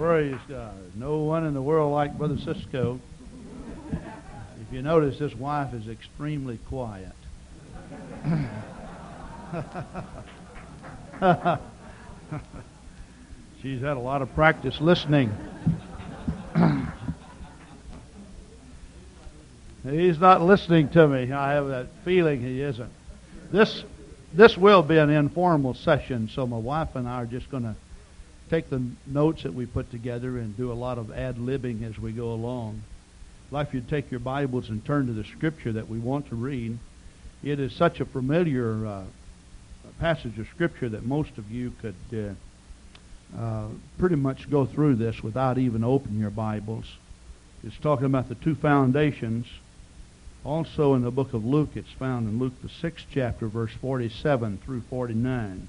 Praise God. No one in the world like Brother Cisco. If you notice, his wife is extremely quiet. She's had a lot of practice listening. He's not listening to me. I have that feeling he isn't. This this will be an informal session, so my wife and I are just going to take the notes that we put together and do a lot of ad libbing as we go along. I'd like you to take your Bibles and turn to the scripture that we want to read. It is such a familiar uh, passage of scripture that most of you could uh, uh, pretty much go through this without even opening your Bibles. It's talking about the two foundations also in the book of Luke, it's found in Luke, the sixth chapter, verse 47 through 49.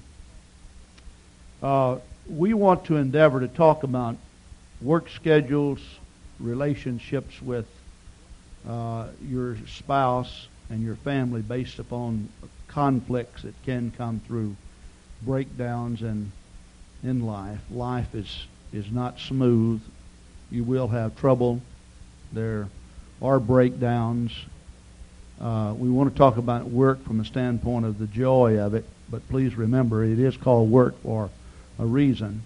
Uh, we want to endeavor to talk about work schedules, relationships with uh, your spouse and your family based upon conflicts that can come through breakdowns and in life. Life is, is not smooth. You will have trouble. There are breakdowns uh, we want to talk about work from a standpoint of the joy of it, but please remember it is called work for a reason.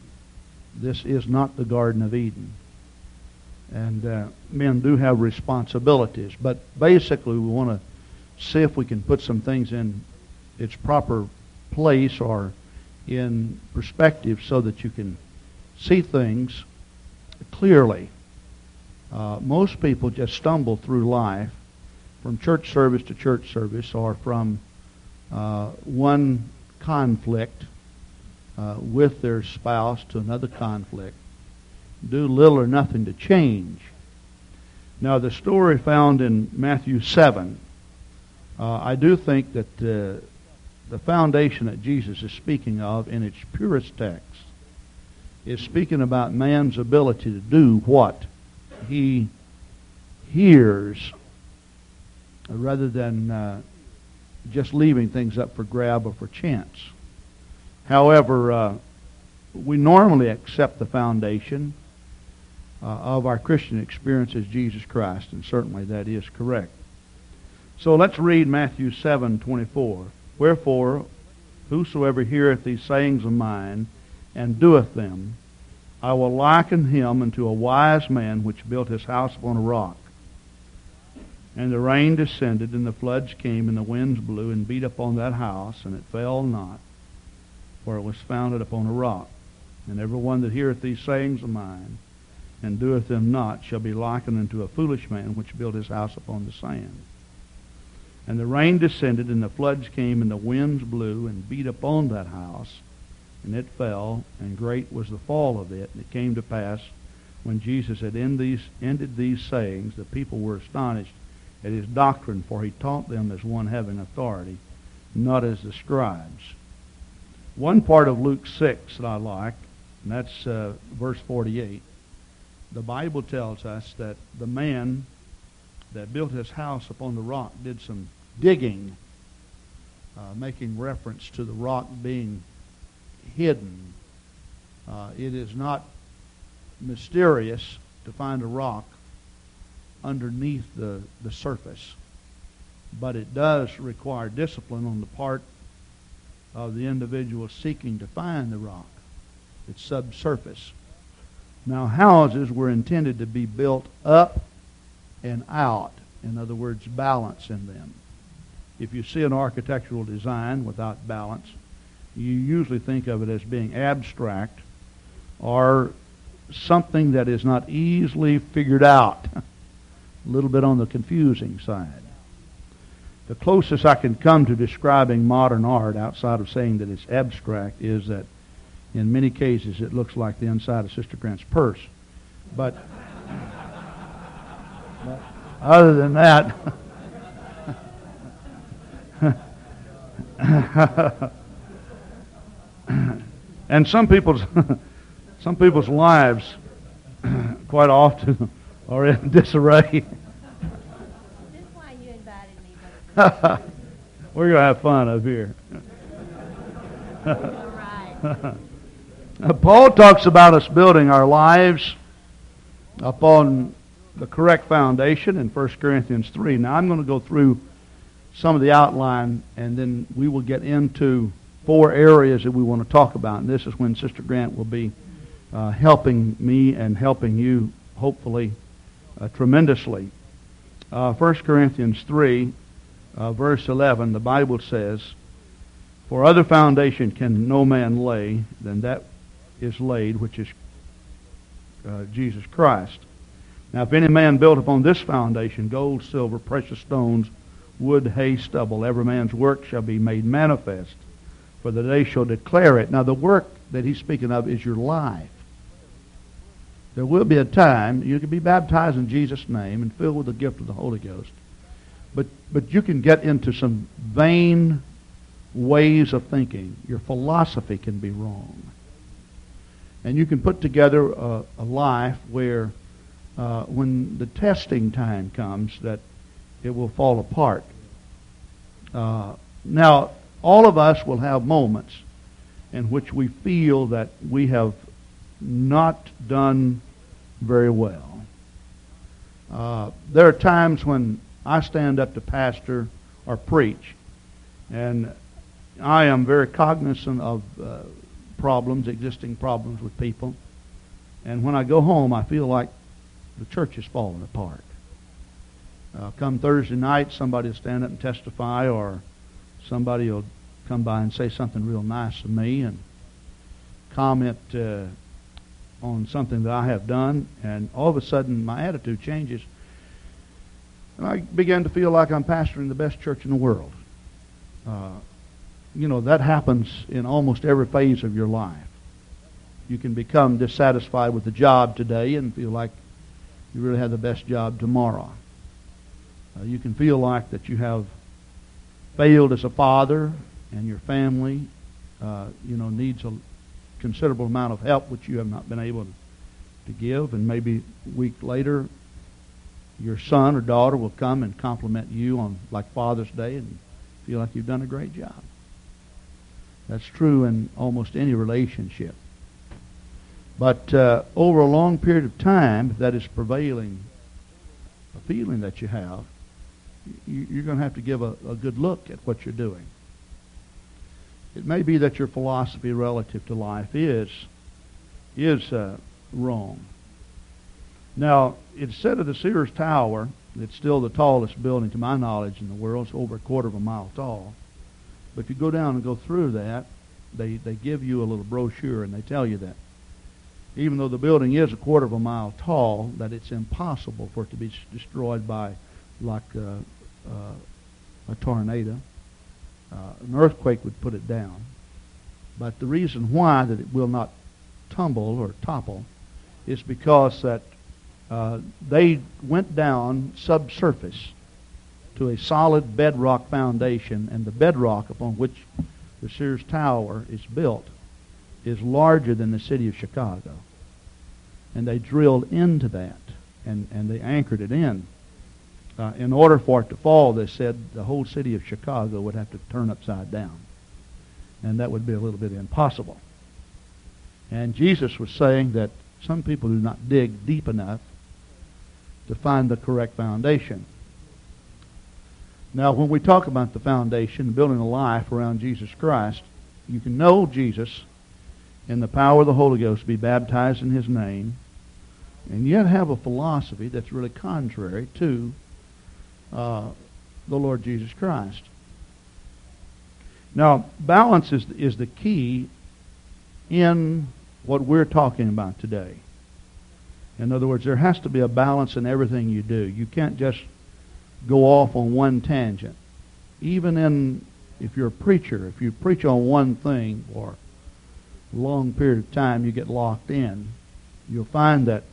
This is not the Garden of Eden. And uh, men do have responsibilities, but basically we want to see if we can put some things in its proper place or in perspective so that you can see things clearly. Uh, most people just stumble through life from church service to church service or from uh, one conflict uh, with their spouse to another conflict, do little or nothing to change. Now, the story found in Matthew 7, uh, I do think that uh, the foundation that Jesus is speaking of in its purest text is speaking about man's ability to do what he hears rather than uh, just leaving things up for grab or for chance. However, uh, we normally accept the foundation uh, of our Christian experience as Jesus Christ, and certainly that is correct. So let's read Matthew 7:24. Wherefore, whosoever heareth these sayings of mine and doeth them, I will liken him unto a wise man which built his house upon a rock. And the rain descended, and the floods came, and the winds blew and beat upon that house, and it fell not, for it was founded upon a rock. And every one that heareth these sayings of mine, and doeth them not, shall be likened unto a foolish man which built his house upon the sand. And the rain descended, and the floods came, and the winds blew and beat upon that house, and it fell, and great was the fall of it. And it came to pass, when Jesus had ended these, ended these sayings, the people were astonished at his doctrine, for he taught them as one having authority, not as the scribes. One part of Luke 6 that I like, and that's uh, verse 48. The Bible tells us that the man that built his house upon the rock did some digging, uh, making reference to the rock being hidden. Uh, it is not mysterious to find a rock underneath the, the surface. But it does require discipline on the part of the individual seeking to find the rock. It's subsurface. Now, houses were intended to be built up and out. In other words, balance in them. If you see an architectural design without balance, you usually think of it as being abstract or something that is not easily figured out. a little bit on the confusing side. The closest I can come to describing modern art, outside of saying that it's abstract, is that in many cases it looks like the inside of Sister Grant's purse. But, but other than that, and some people's some people's lives quite often are in disarray. We're going to have fun up here. Paul talks about us building our lives upon the correct foundation in 1 Corinthians 3. Now, I'm going to go through some of the outline, and then we will get into four areas that we want to talk about. And this is when Sister Grant will be uh, helping me and helping you, hopefully, uh, tremendously. Uh, 1 Corinthians 3, uh, verse 11, the Bible says, For other foundation can no man lay than that is laid, which is uh, Jesus Christ. Now, if any man built upon this foundation gold, silver, precious stones, wood, hay, stubble, every man's work shall be made manifest, for the day shall declare it. Now, the work that he's speaking of is your life. There will be a time you can be baptized in Jesus' name and filled with the gift of the Holy Ghost, but but you can get into some vain ways of thinking. Your philosophy can be wrong, and you can put together a, a life where, uh, when the testing time comes, that it will fall apart. Uh, now, all of us will have moments in which we feel that we have not done very well. Uh, there are times when I stand up to pastor or preach, and I am very cognizant of uh, problems, existing problems with people. And when I go home, I feel like the church is falling apart. Uh, come Thursday night, somebody will stand up and testify, or somebody will come by and say something real nice to me and comment uh, on something that I have done, and all of a sudden my attitude changes, and I begin to feel like I'm pastoring the best church in the world. Uh, you know, that happens in almost every phase of your life. You can become dissatisfied with the job today and feel like you really have the best job tomorrow. Uh, you can feel like that you have failed as a father and your family, uh, you know, needs a considerable amount of help which you have not been able to give, and maybe a week later, your son or daughter will come and compliment you on like Father's Day and feel like you've done a great job. That's true in almost any relationship. But uh, over a long period of time, that is prevailing a feeling that you have, you're going to have to give a, a good look at what you're doing. It may be that your philosophy relative to life is is uh, wrong. Now, said of the Sears Tower, it's still the tallest building to my knowledge in the world. It's over a quarter of a mile tall. But if you go down and go through that, they, they give you a little brochure and they tell you that even though the building is a quarter of a mile tall, that it's impossible for it to be destroyed by like uh, uh, a tornado. Uh, an earthquake would put it down. But the reason why that it will not tumble or topple is because that uh, they went down subsurface to a solid bedrock foundation, and the bedrock upon which the Sears Tower is built is larger than the city of Chicago. And they drilled into that, and, and they anchored it in. Uh, in order for it to fall, they said the whole city of Chicago would have to turn upside down. And that would be a little bit impossible. And Jesus was saying that some people do not dig deep enough to find the correct foundation. Now, when we talk about the foundation, building a life around Jesus Christ, you can know Jesus in the power of the Holy Ghost, be baptized in His name, and yet have a philosophy that's really contrary to uh, the Lord Jesus Christ. Now, balance is, is the key in what we're talking about today. In other words, there has to be a balance in everything you do. You can't just go off on one tangent. Even in, if you're a preacher, if you preach on one thing for a long period of time, you get locked in. You'll find that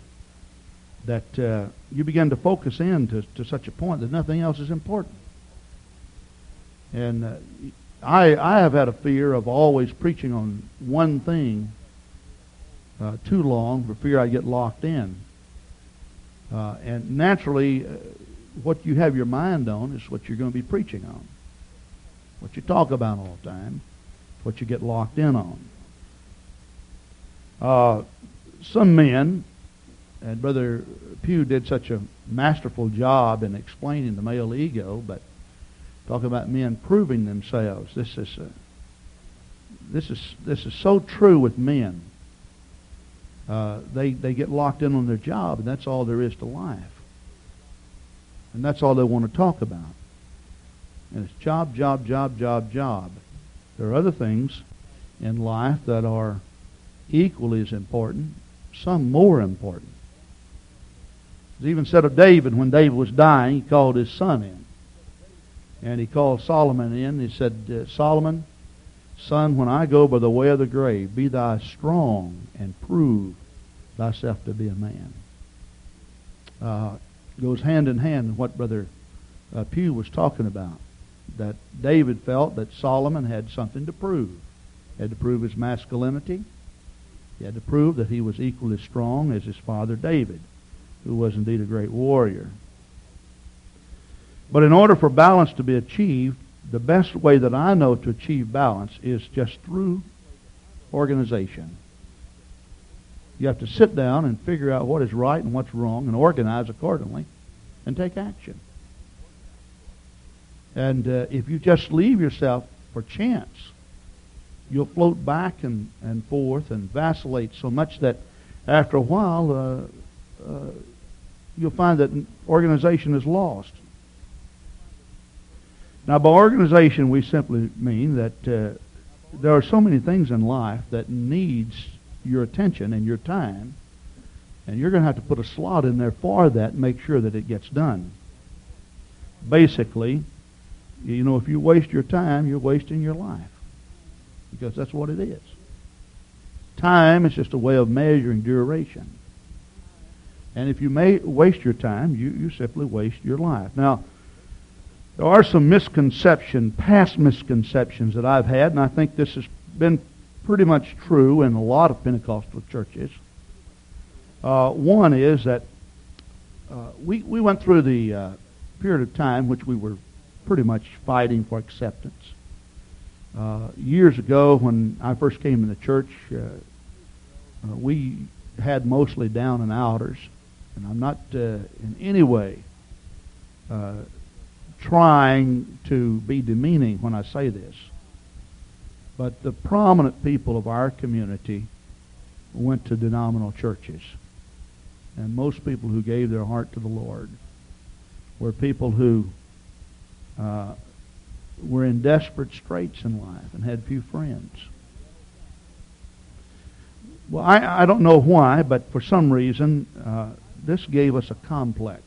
that uh, you begin to focus in to, to such a point that nothing else is important. And uh, I, I have had a fear of always preaching on one thing uh, too long for fear I get locked in. Uh, and naturally, uh, what you have your mind on is what you're going to be preaching on. What you talk about all the time, what you get locked in on. Uh, some men, and Brother Pugh did such a masterful job in explaining the male ego, but talking about men proving themselves. This is a, this is this is so true with men. Uh, they they get locked in on their job, and that's all there is to life, and that's all they want to talk about. And it's job, job, job, job, job. There are other things in life that are equally as important, some more important. It's even said of David when David was dying, he called his son in. And he called Solomon in. He said, uh, Solomon, son, when I go by the way of the grave, be thou strong and prove thyself to be a man. Uh, goes hand in hand with what Brother uh, Pugh was talking about. That David felt that Solomon had something to prove. He had to prove his masculinity. He had to prove that he was equally strong as his father David, who was indeed a great warrior. But in order for balance to be achieved, the best way that I know to achieve balance is just through organization. You have to sit down and figure out what is right and what's wrong and organize accordingly and take action. And uh, if you just leave yourself for chance, you'll float back and, and forth and vacillate so much that after a while uh, uh, you'll find that organization is lost. Now, by organization, we simply mean that uh, there are so many things in life that needs your attention and your time, and you're going to have to put a slot in there for that and make sure that it gets done. Basically, you know, if you waste your time, you're wasting your life. Because that's what it is. Time is just a way of measuring duration. And if you may waste your time, you, you simply waste your life. Now, there are some misconceptions, past misconceptions that I've had, and I think this has been pretty much true in a lot of Pentecostal churches. Uh, one is that uh, we, we went through the uh, period of time which we were pretty much fighting for acceptance. Uh, years ago, when I first came in the church, uh, uh, we had mostly down and outers, and I'm not in any way trying to be demeaning when I say this, but the prominent people of our community went to denominational churches, and most people who gave their heart to the Lord were people who uh, were in desperate straits in life and had few friends. Well, I, I don't know why, but for some reason, uh, this gave us a complex.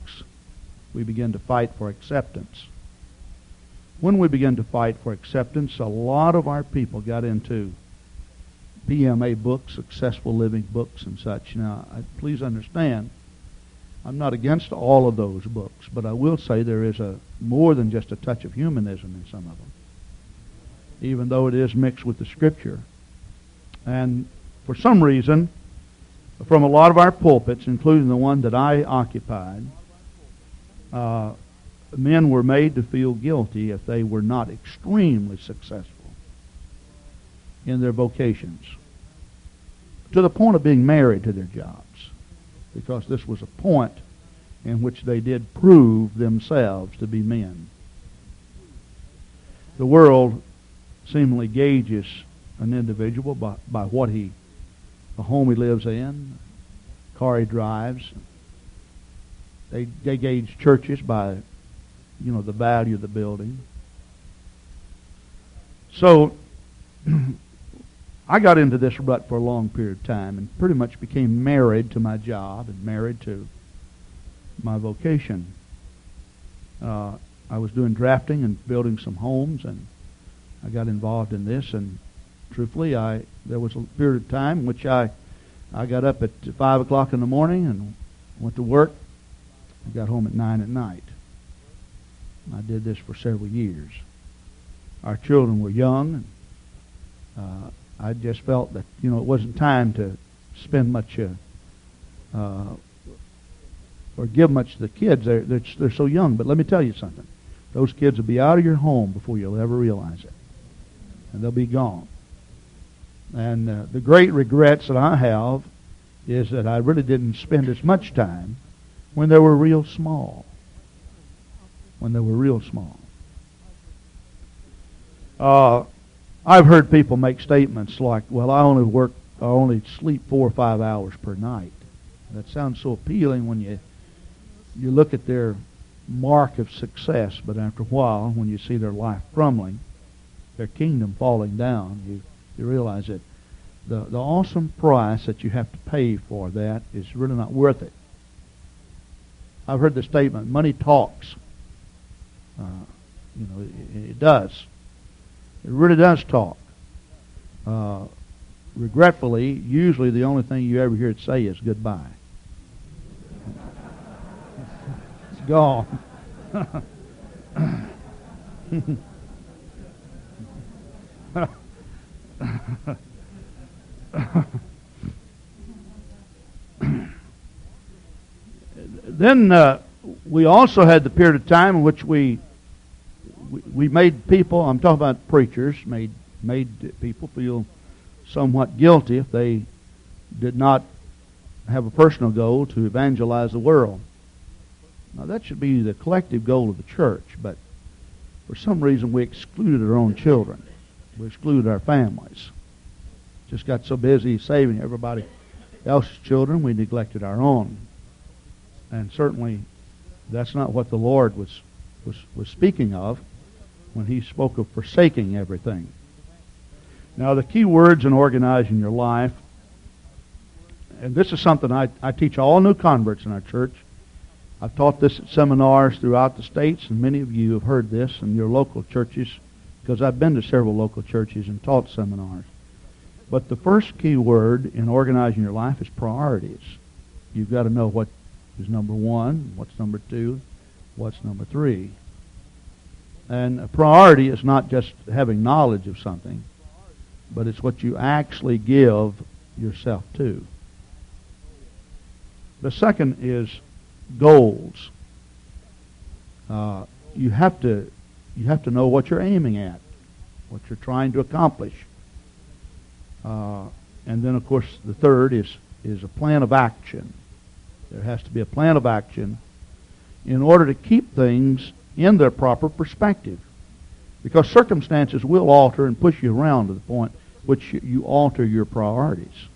We begin to fight for acceptance. When we began to fight for acceptance, a lot of our people got into PMA books, successful living books, and such. Now, I, please understand, I'm not against all of those books, but I will say there is a more than just a touch of humanism in some of them, even though it is mixed with the Scripture. And for some reason, from a lot of our pulpits, including the one that I occupied, uh, men were made to feel guilty if they were not extremely successful in their vocations, to the point of being married to their jobs because this was a point in which they did prove themselves to be men. The world seemingly gauges an individual by, by what he, the home he lives in, car he drives. They, they gauge churches by, you know, the value of the building. So I got into this rut for a long period of time and pretty much became married to my job and married to my vocation. Uh, I was doing drafting and building some homes, and I got involved in this. And truthfully, I there was a period of time in which I I got up at five o'clock in the morning and went to work. I got home at nine at night. I did this for several years. Our children were young. And, uh, I just felt that you know it wasn't time to spend much uh, uh, or give much to the kids. They're, they're they're so young. But let me tell you something: those kids will be out of your home before you'll ever realize it, and they'll be gone. And uh, the great regrets that I have is that I really didn't spend as much time when they were real small. When they were real small. Uh, I've heard people make statements like, well, I only work, I only sleep four or five hours per night. That sounds so appealing when you, you look at their mark of success, but after a while, when you see their life crumbling, their kingdom falling down, you, you realize that the, the awesome price that you have to pay for that is really not worth it. I've heard the statement, money talks. Uh, you know, it, it, does. It really does talk. Uh, regretfully, usually the only thing you ever hear it say is goodbye. it's gone. then uh, we also had the period of time in which we, we, we made people. I'm talking about preachers made made people feel somewhat guilty if they did not have a personal goal to evangelize the world. Now that should be the collective goal of the church, but for some reason we excluded our own children. We excluded our families. Just got so busy saving everybody else's children, we neglected our own. And certainly that's not what the Lord was, was, was speaking of when he spoke of forsaking everything. Now, the key words in organizing your life, and this is something I, I teach all new converts in our church. I've taught this at seminars throughout the states, and many of you have heard this in your local churches because I've been to several local churches and taught seminars. But the first key word in organizing your life is priorities. You've got to know what is number one, what's number two, what's number three. And a priority is not just having knowledge of something, but it's what you actually give yourself to. The second is goals. Uh, you have to you have to know what you're aiming at, what you're trying to accomplish. Uh, and then, of course, the third is, is a plan of action. There has to be a plan of action in order to keep things in their proper perspective. Because circumstances will alter and push you around to the point which you alter your priorities.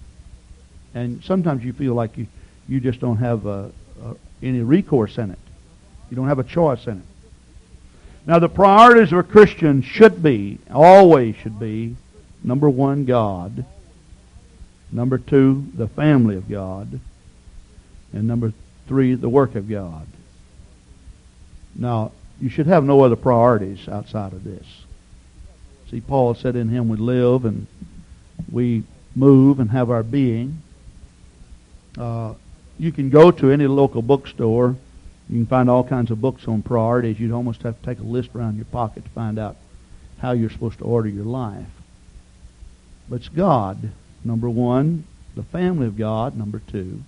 And sometimes you feel like you, you just don't have a, a, any recourse in it. You don't have a choice in it. Now, the priorities of a Christian should be, always should be, Number one, God. Number two, the family of God. And number three, the work of God. Now, you should have no other priorities outside of this. See, Paul said in him we live and we move and have our being. Uh, you can go to any local bookstore. You can find all kinds of books on priorities. You'd almost have to take a list around your pocket to find out how you're supposed to order your life. But it's God, number one, the family of God, number two.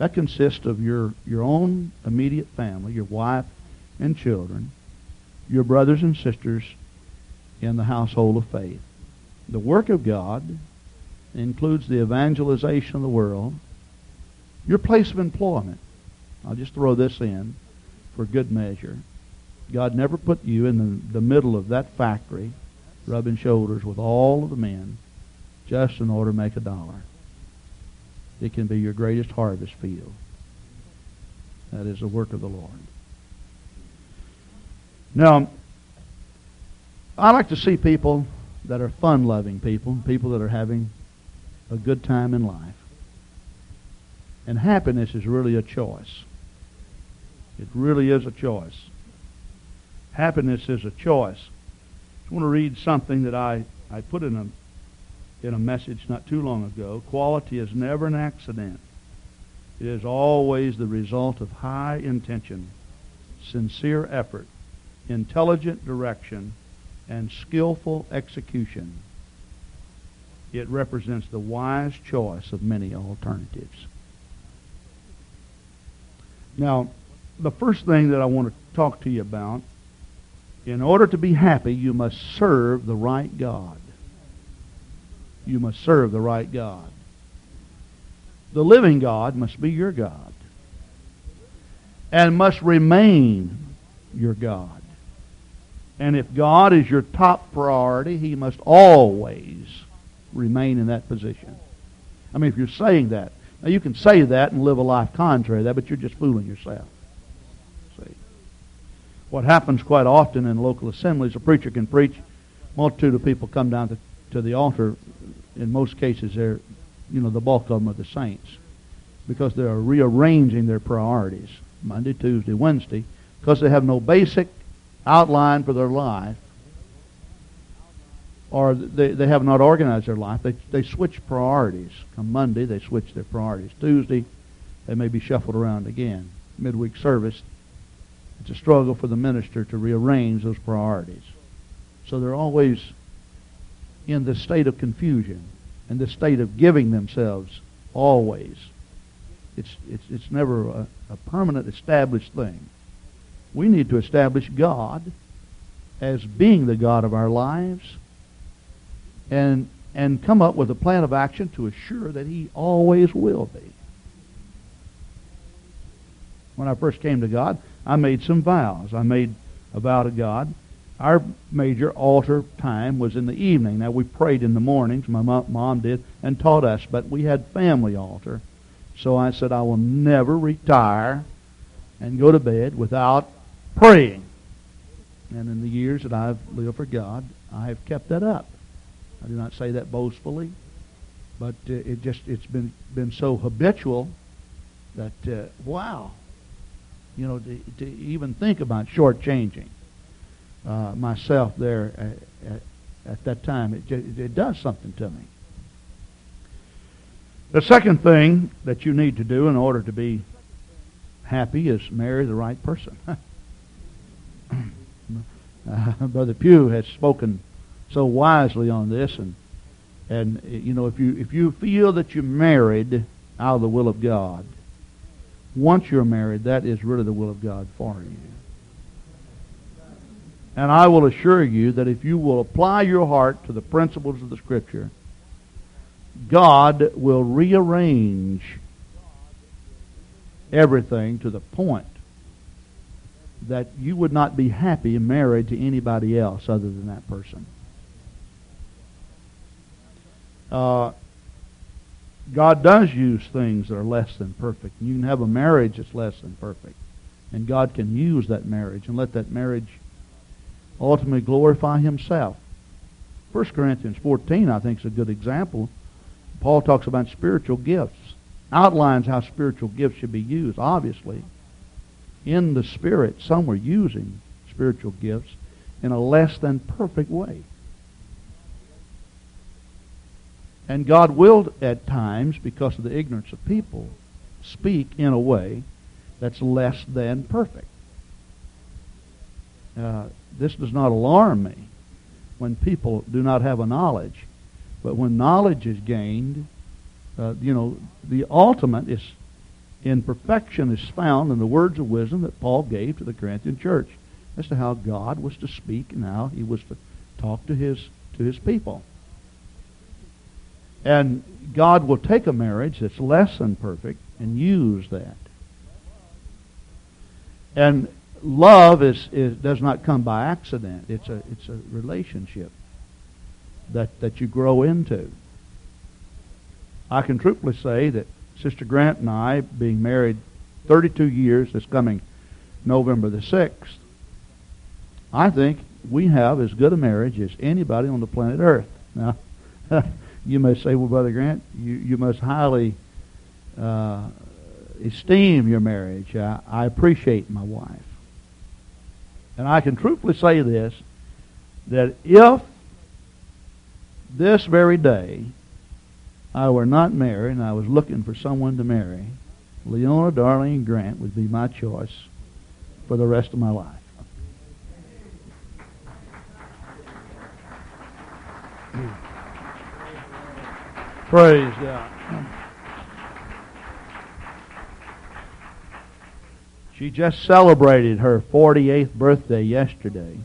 That consists of your, your own immediate family, your wife and children, your brothers and sisters in the household of faith. The work of God includes the evangelization of the world, your place of employment. I'll just throw this in for good measure. God never put you in the, the middle of that factory rubbing shoulders with all of the men just in order to make a dollar. It can be your greatest harvest field. That is the work of the Lord. Now, I like to see people that are fun loving people, people that are having a good time in life. And happiness is really a choice. It really is a choice. Happiness is a choice. I want to read something that I, I put in a, in a message not too long ago. Quality is never an accident. It is always the result of high intention, sincere effort, intelligent direction, and skillful execution. It represents the wise choice of many alternatives. Now, the first thing that I want to talk to you about in order to be happy, you must serve the right God. You must serve the right God. The living God must be your God and must remain your God. And if God is your top priority, He must always remain in that position. I mean, if you're saying that, now you can say that and live a life contrary to that, but you're just fooling yourself. See, what happens quite often in local assemblies, a preacher can preach, multitude of people come down to, to the altar. In most cases, they're, you know, the bulk of them are the saints because they are rearranging their priorities Monday, Tuesday, Wednesday because they have no basic outline for their life or they, they have not organized their life. They, they switch priorities. Come Monday, they switch their priorities. Tuesday, they may be shuffled around again. Midweek service, it's a struggle for the minister to rearrange those priorities. So they're always in this state of confusion and this state of giving themselves always. It's, it's, it's never a, a permanent established thing. We need to establish God as being the God of our lives and and come up with a plan of action to assure that he always will be. When I first came to God, I made some vows. I made a vow to God. Our major altar time was in the evening. Now we prayed in the mornings, my mom did, and taught us, but we had family altar. So I said I will never retire and go to bed without praying. And in the years that I've lived for God, I have kept that up. I do not say that boastfully, but uh, it just it's been been so habitual that uh, wow, you know, to, to, even think about shortchanging uh, myself there at, at, at, that time, it, it does something to me. The second thing that you need to do in order to be happy is marry the right person. uh, Brother Pugh has spoken so wisely on this, and and you know if you if you feel that you're married out of the will of God, once you're married, that is really the will of God for you. And I will assure you that if you will apply your heart to the principles of the Scripture, God will rearrange everything to the point that you would not be happy married to anybody else other than that person. Uh, God does use things that are less than perfect. You can have a marriage that's less than perfect. And God can use that marriage and let that marriage ultimately glorify Himself. 1 Corinthians 14, I think, is a good example. Paul talks about spiritual gifts, outlines how spiritual gifts should be used. Obviously, in the Spirit, some were using spiritual gifts in a less than perfect way. And God will, at times, because of the ignorance of people, speak in a way that's less than perfect. Uh, this does not alarm me when people do not have a knowledge. But when knowledge is gained, uh, you know, the ultimate is in perfection is found in the words of wisdom that Paul gave to the Corinthian church as to how God was to speak and how he was to talk to his to his people. And God will take a marriage that's less than perfect and use that. And love is, is does not come by accident. It's a it's a relationship that, that you grow into. I can truthfully say that Sister Grant and I, being married 32 years this coming November the 6th, I think we have as good a marriage as anybody on the planet Earth. Now, you may say, well, Brother Grant, you, you must highly uh, esteem your marriage. I, I appreciate my wife. And I can truthfully say this, that if this very day I were not married and I was looking for someone to marry, Leona Darlene Grant would be my choice for the rest of my life. Praise God. She just celebrated her 48th birthday yesterday.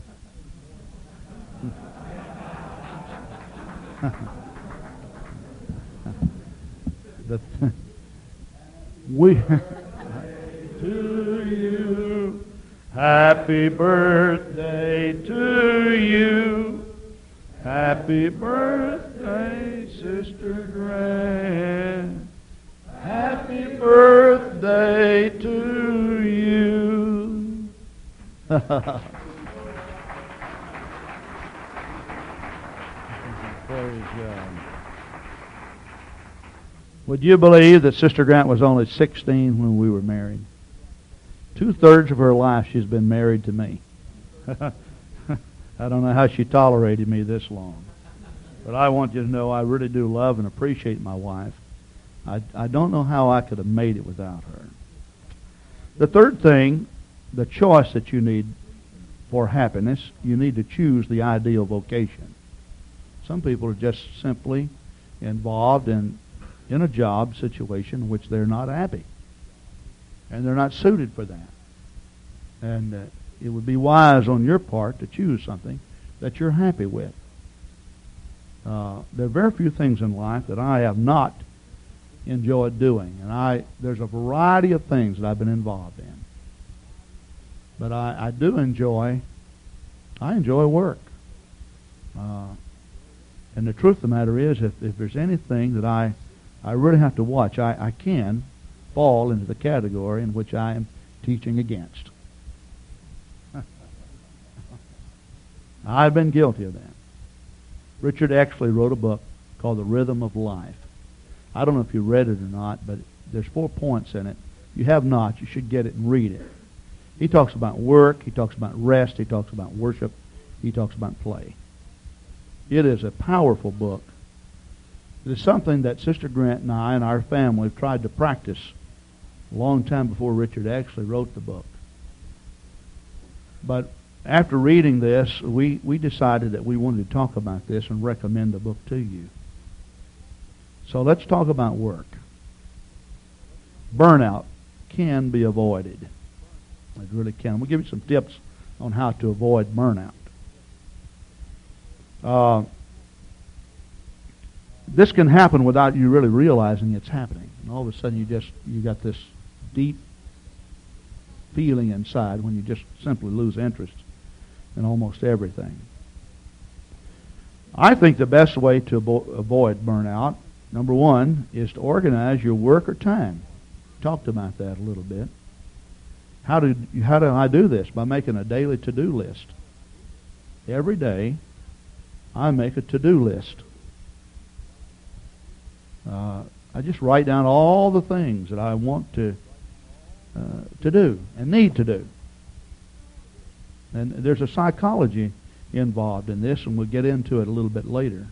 the we to you. Happy birthday to you. Happy birthday, Sister Grant. Happy birthday to you. Would you believe that Sister Grant was only 16 when we were married? Two thirds of her life she's been married to me. I don't know how she tolerated me this long. But I want you to know I really do love and appreciate my wife. I, I don't know how I could have made it without her. The third thing, the choice that you need for happiness, you need to choose the ideal vocation. Some people are just simply involved in, in a job situation in which they're not happy. And they're not suited for that. And uh, it would be wise on your part to choose something that you're happy with. Uh, there are very few things in life that I have not enjoyed doing, and I there's a variety of things that I've been involved in. But I, I do enjoy I enjoy work. Uh, and the truth of the matter is, if, if there's anything that I, I really have to watch, I, I can fall into the category in which I am teaching against. I've been guilty of that. Richard Exley wrote a book called The Rhythm of Life. I don't know if you read it or not, but there's four points in it. If you have not, you should get it and read it. He talks about work, he talks about rest, he talks about worship, he talks about play. It is a powerful book. It is something that Sister Grant and I and our family have tried to practice a long time before Richard Exley wrote the book. But after reading this, we, we decided that we wanted to talk about this and recommend the book to you. So let's talk about work. Burnout can be avoided. It really can. We'll give you some tips on how to avoid burnout. Uh, this can happen without you really realizing it's happening. And all of a sudden, you just you got this deep feeling inside when you just simply lose interest in almost everything. I think the best way to avo- avoid burnout, number one, is to organize your work or time. Talked about that a little bit. How do how do I do this? By making a daily to-do list. Every day, I make a to-do list. Uh, I just write down all the things that I want to uh, to do and need to do. And there's a psychology involved in this, and we'll get into it a little bit later.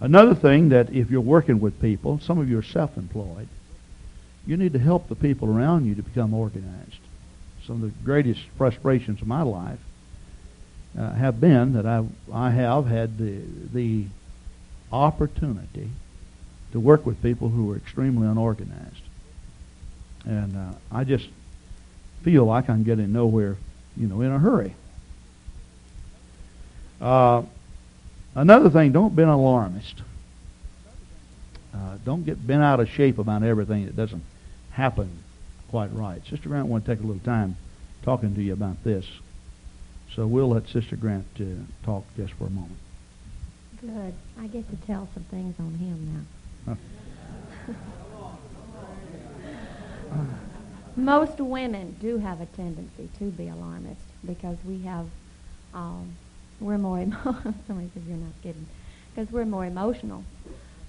Another thing that if you're working with people, some of you are self-employed, you need to help the people around you to become organized. Some of the greatest frustrations of my life uh, have been that I I have had the the opportunity to work with people who are extremely unorganized, and uh, I just feel like I'm getting nowhere, you know, in a hurry. Uh, another thing, don't be an alarmist. Uh, don't get bent out of shape about everything that doesn't happen quite right. Sister Grant want to take a little time talking to you about this. So we'll let Sister Grant uh, talk just for a moment. Good. I get to tell some things on him now. Most women do have a tendency to be alarmist because we have, um, we're more, emo- somebody says you're not kidding, because we're more emotional.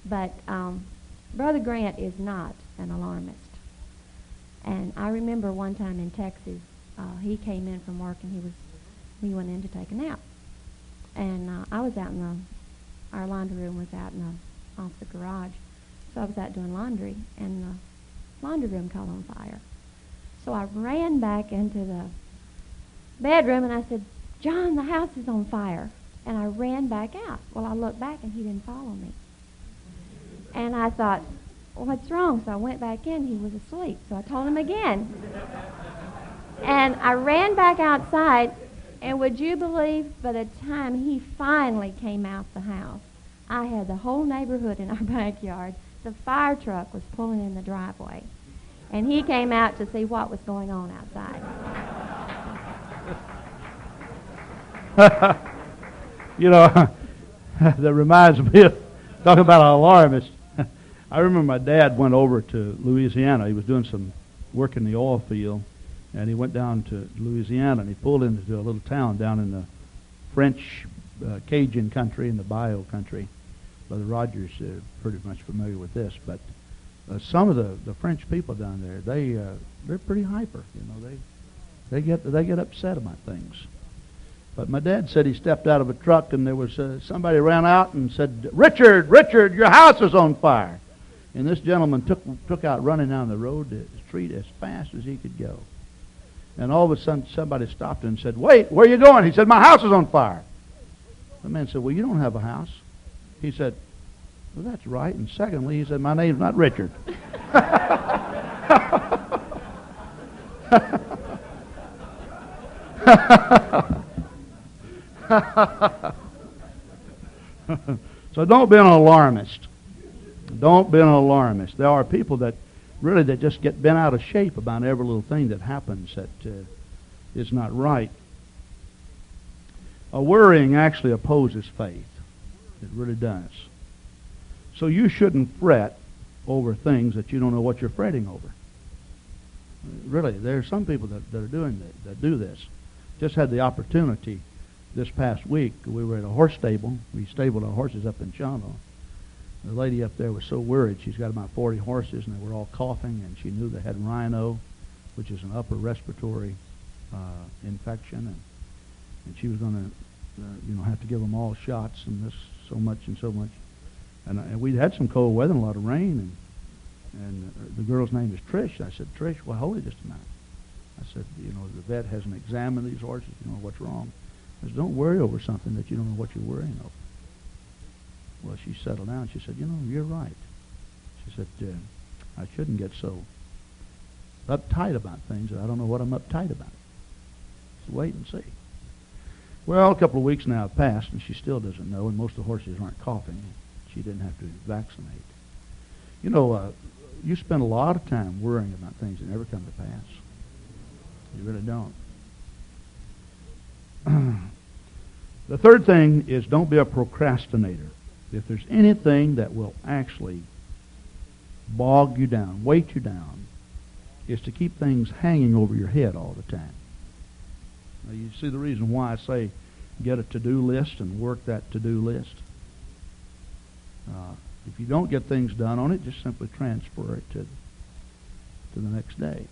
But um, Brother Grant is not an alarmist. And I remember one time in Texas, uh, he came in from work and he was we went in to take a nap. And uh, I was out in the, our laundry room was out in the, off the garage. So I was out doing laundry, and the laundry room caught on fire. So I ran back into the bedroom, and I said, John, the house is on fire. And I ran back out. Well, I looked back, and he didn't follow me. And I thought, what's wrong? So I went back in. He was asleep. So I told him again. And I ran back outside, and would you believe by the time he finally came out the house, I had the whole neighborhood in our backyard the fire truck was pulling in the driveway, and he came out to see what was going on outside. you know, that reminds me of talking about an alarmist. I remember my dad went over to Louisiana. He was doing some work in the oil field, and he went down to Louisiana and he pulled into a little town down in the French uh, Cajun country in the Bayou country. Brother Rogers is uh, pretty much familiar with this, but uh, some of the, the French people down there, they uh, they're pretty hyper. You know, they they get they get upset about things. But my dad said he stepped out of a truck and there was uh, somebody ran out and said, "Richard, Richard, your house is on fire." And this gentleman took took out running down the road the street as fast as he could go. And all of a sudden, somebody stopped him and said, "Wait, where are you going?" He said, "My house is on fire." The man said, "Well, you don't have a house." He said, "Well, that's right." And secondly, he said, "My name's not Richard." so don't be an alarmist. Don't be an alarmist. There are people that really that just get bent out of shape about every little thing that happens that uh, is not right. A worrying actually opposes faith. It really does. So you shouldn't fret over things that you don't know what you're fretting over. Really, there are some people that, that are doing that, that do this. Just had the opportunity this past week. We were at a horse stable. We stabled our horses up in Shawano. The lady up there was so worried. She's got about 40 horses, and they were all coughing, and she knew they had rhino, which is an upper respiratory uh, infection, and, and she was going to, uh, you know, have to give them all shots and this so much and so much. And, uh, and we'd had some cold weather and a lot of rain, and and uh, the girl's name is Trish. I said, Trish, well, hold it just a minute. I said, you know, the vet hasn't examined these horses. You know, what's wrong? Don't worry over something that you don't know what you're worrying over. Well, she settled down. She said, you know, you're right. She said, uh, I shouldn't get so uptight about things I don't know what I'm uptight about. Just wait and see. Well, a couple of weeks now have passed, and she still doesn't know, and most of the horses aren't coughing. She didn't have to vaccinate. You know, uh, you spend a lot of time worrying about things that never come to pass. You really don't. the third thing is don't be a procrastinator. If there's anything that will actually bog you down, weight you down, is to keep things hanging over your head all the time. Now, you see the reason why I say get a to-do list and work that to-do list. Uh, if you don't get things done on it, just simply transfer it to to the next day.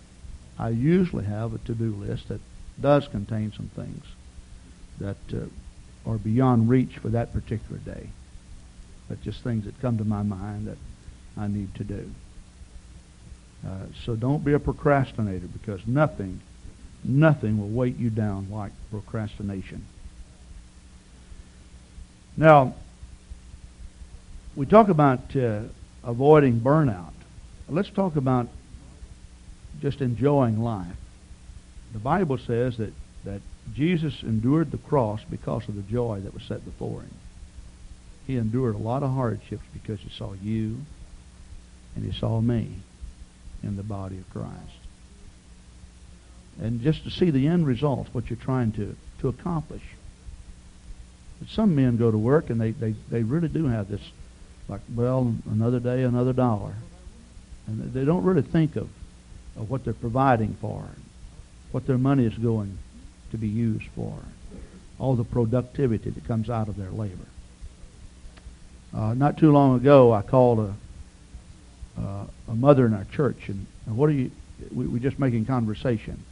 I usually have a to-do list that does contain some things that uh, are beyond reach for that particular day, but just things that come to my mind that I need to do. Uh, so don't be a procrastinator because nothing, nothing will weight you down like procrastination. Now, we talk about uh, avoiding burnout. Let's talk about just enjoying life. The Bible says that, that Jesus endured the cross because of the joy that was set before him. He endured a lot of hardships because he saw you and he saw me in the body of Christ. And just to see the end result, what you're trying to, to accomplish. But some men go to work and they, they, they really do have this like, well, another day, another dollar. And they don't really think of, of what they're providing for, what their money is going to be used for, all the productivity that comes out of their labor. Uh, not too long ago, I called a, uh, a mother in our church, and, and what are you? We were just making conversation.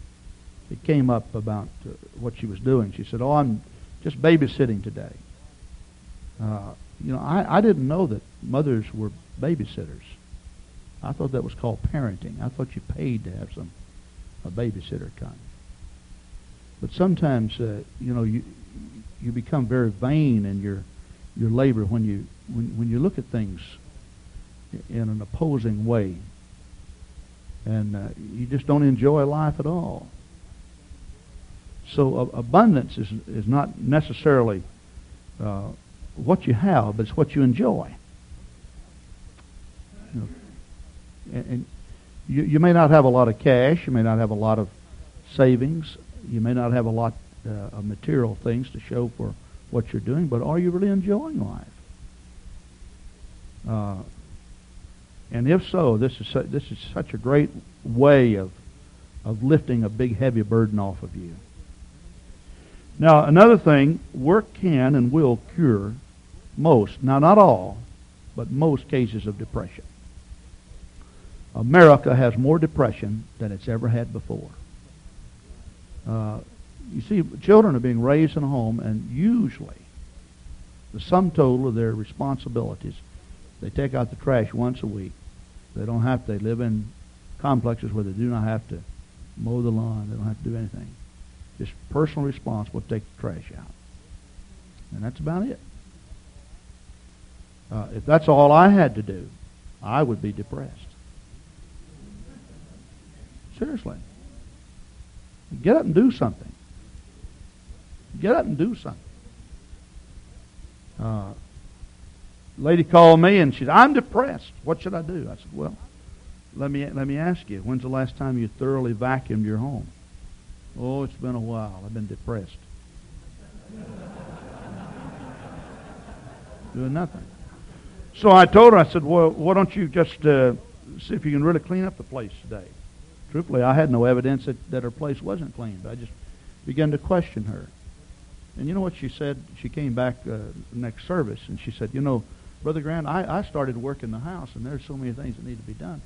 It came up about uh, what she was doing. She said, "Oh, I'm just babysitting today." Uh, you know, I, I didn't know that mothers were babysitters. I thought that was called parenting. I thought you paid to have some a babysitter come. But sometimes, uh, you know, you you become very vain in your your labor when you when when you look at things in an opposing way, and uh, you just don't enjoy life at all. So uh, abundance is is not necessarily uh, what you have, but it's what you enjoy. You know, and, and you, you may not have a lot of cash. You may not have a lot of savings. You may not have a lot uh, of material things to show for what you're doing, but are you really enjoying life? Uh, and if so, this is su- this is such a great way of of lifting a big heavy burden off of you. Now, another thing, work can and will cure most, now not all, but most cases of depression. America has more depression than it's ever had before. Uh, you see, children are being raised in a home, and usually the sum total of their responsibilities, they take out the trash once a week. They don't have to. They live in complexes where they do not have to mow the lawn. They don't have to do anything. Just personal responsible to take the trash out. And that's about it. Uh, if that's all I had to do, I would be depressed. Seriously. Get up and do something. Get up and do something. Uh, lady called me and she said, I'm depressed. What should I do? I said, Well, let me let me ask you, when's the last time you thoroughly vacuumed your home? Oh, it's been a while. I've been depressed. Doing nothing. So I told her, I said, well, why don't you just uh, see if you can really clean up the place today? Truthfully, I had no evidence that, that her place wasn't clean, I just began to question her. And you know what she said? She came back uh, next service, and she said, you know, Brother Grant, I, I started work in the house, and there's so many things that need to be done.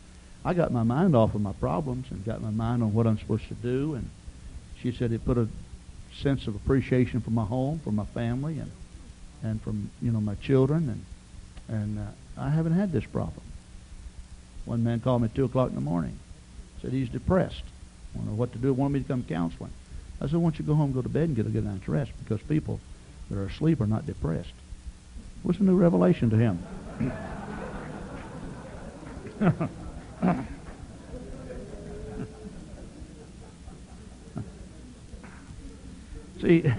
I got my mind off of my problems and got my mind on what I'm supposed to do. And she said it put a sense of appreciation for my home, for my family, and and from you know my children, and and uh, I haven't had this problem. One man called me at two o'clock in the morning, said he's depressed, want to know what to do, wanted me to come counseling. I said, why don't you go home, go to bed, and get a good night's rest because people that are asleep are not depressed. It was a new revelation to him. See,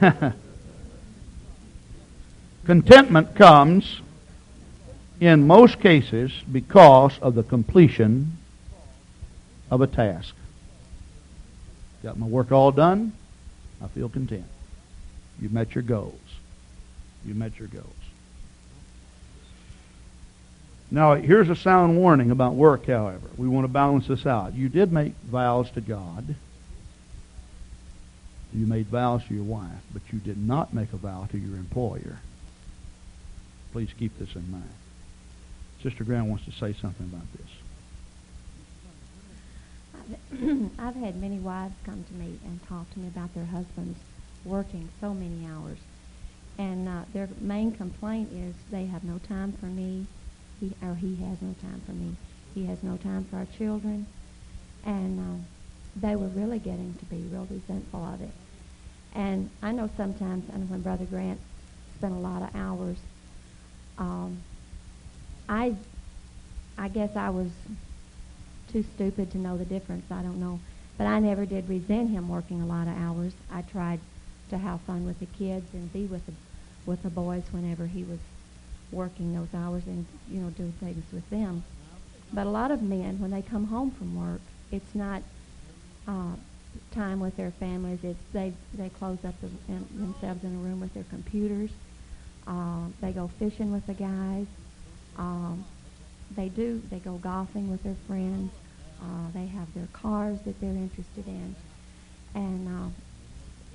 contentment comes in most cases because of the completion of a task. Got my work all done, I feel content. You've met your goals. You've met your goals. Now, here's a sound warning about work, however. We want to balance this out. You did make vows to God. You made vows to your wife, but you did not make a vow to your employer. Please keep this in mind. Sister Grant wants to say something about this. I've had many wives come to me and talk to me about their husbands working so many hours. And uh, their main complaint is they have no time for me, he, or he has no time for me. He has no time for our children. And uh, they were really getting to be real resentful of it. And I know sometimes, and when Brother Grant spent a lot of hours, um, I, I guess I was too stupid to know the difference. I don't know. But I never did resent him working a lot of hours. I tried to have fun with the kids and be with the, with the boys whenever he was working those hours and, you know, do things with them. But a lot of men, when they come home from work, it's not uh, time with their families. It's they they close up the, in, themselves in a room with their computers. Uh, they go fishing with the guys. Um, they do. They go golfing with their friends. Uh, they have their cars that they're interested in, and uh,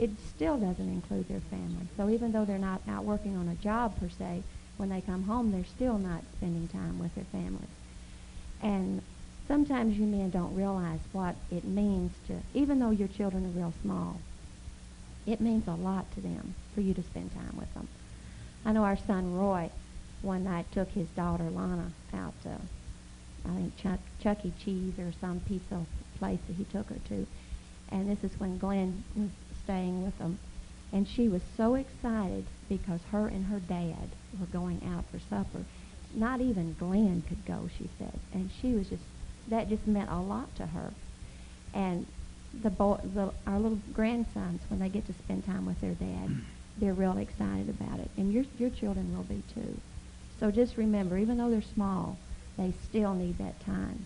it still doesn't include their family. So even though they're not out working on a job per se, when they come home, they're still not spending time with their families. And sometimes you men don't realize what it means to, even though your children are real small, it means a lot to them for you to spend time with them. I know our son Roy one night took his daughter Lana out to, I think Chuck, Chuck E. Cheese or some pizza place that he took her to. And this is when Glenn was staying with them. And she was so excited because her and her dad were going out for supper. Not even Glenn could go, she said. And she was just, that just meant a lot to her. And the boy, the, our little grandsons, when they get to spend time with their dad, they're real excited about it. And your, your children will be too. So just remember, even though they're small, they still need that time.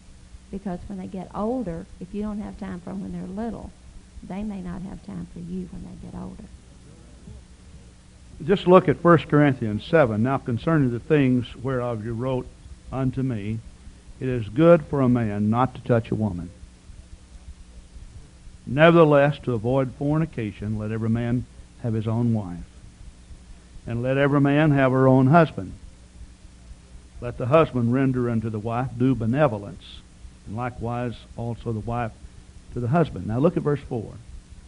Because when they get older, if you don't have time for them when they're little, they may not have time for you when they get older. Just look at 1 Corinthians 7. Now concerning the things whereof you wrote unto me, it is good for a man not to touch a woman. Nevertheless, to avoid fornication, let every man have his own wife, and let every man have her own husband. Let the husband render unto the wife due benevolence, and likewise also the wife to the husband. Now look at verse 4.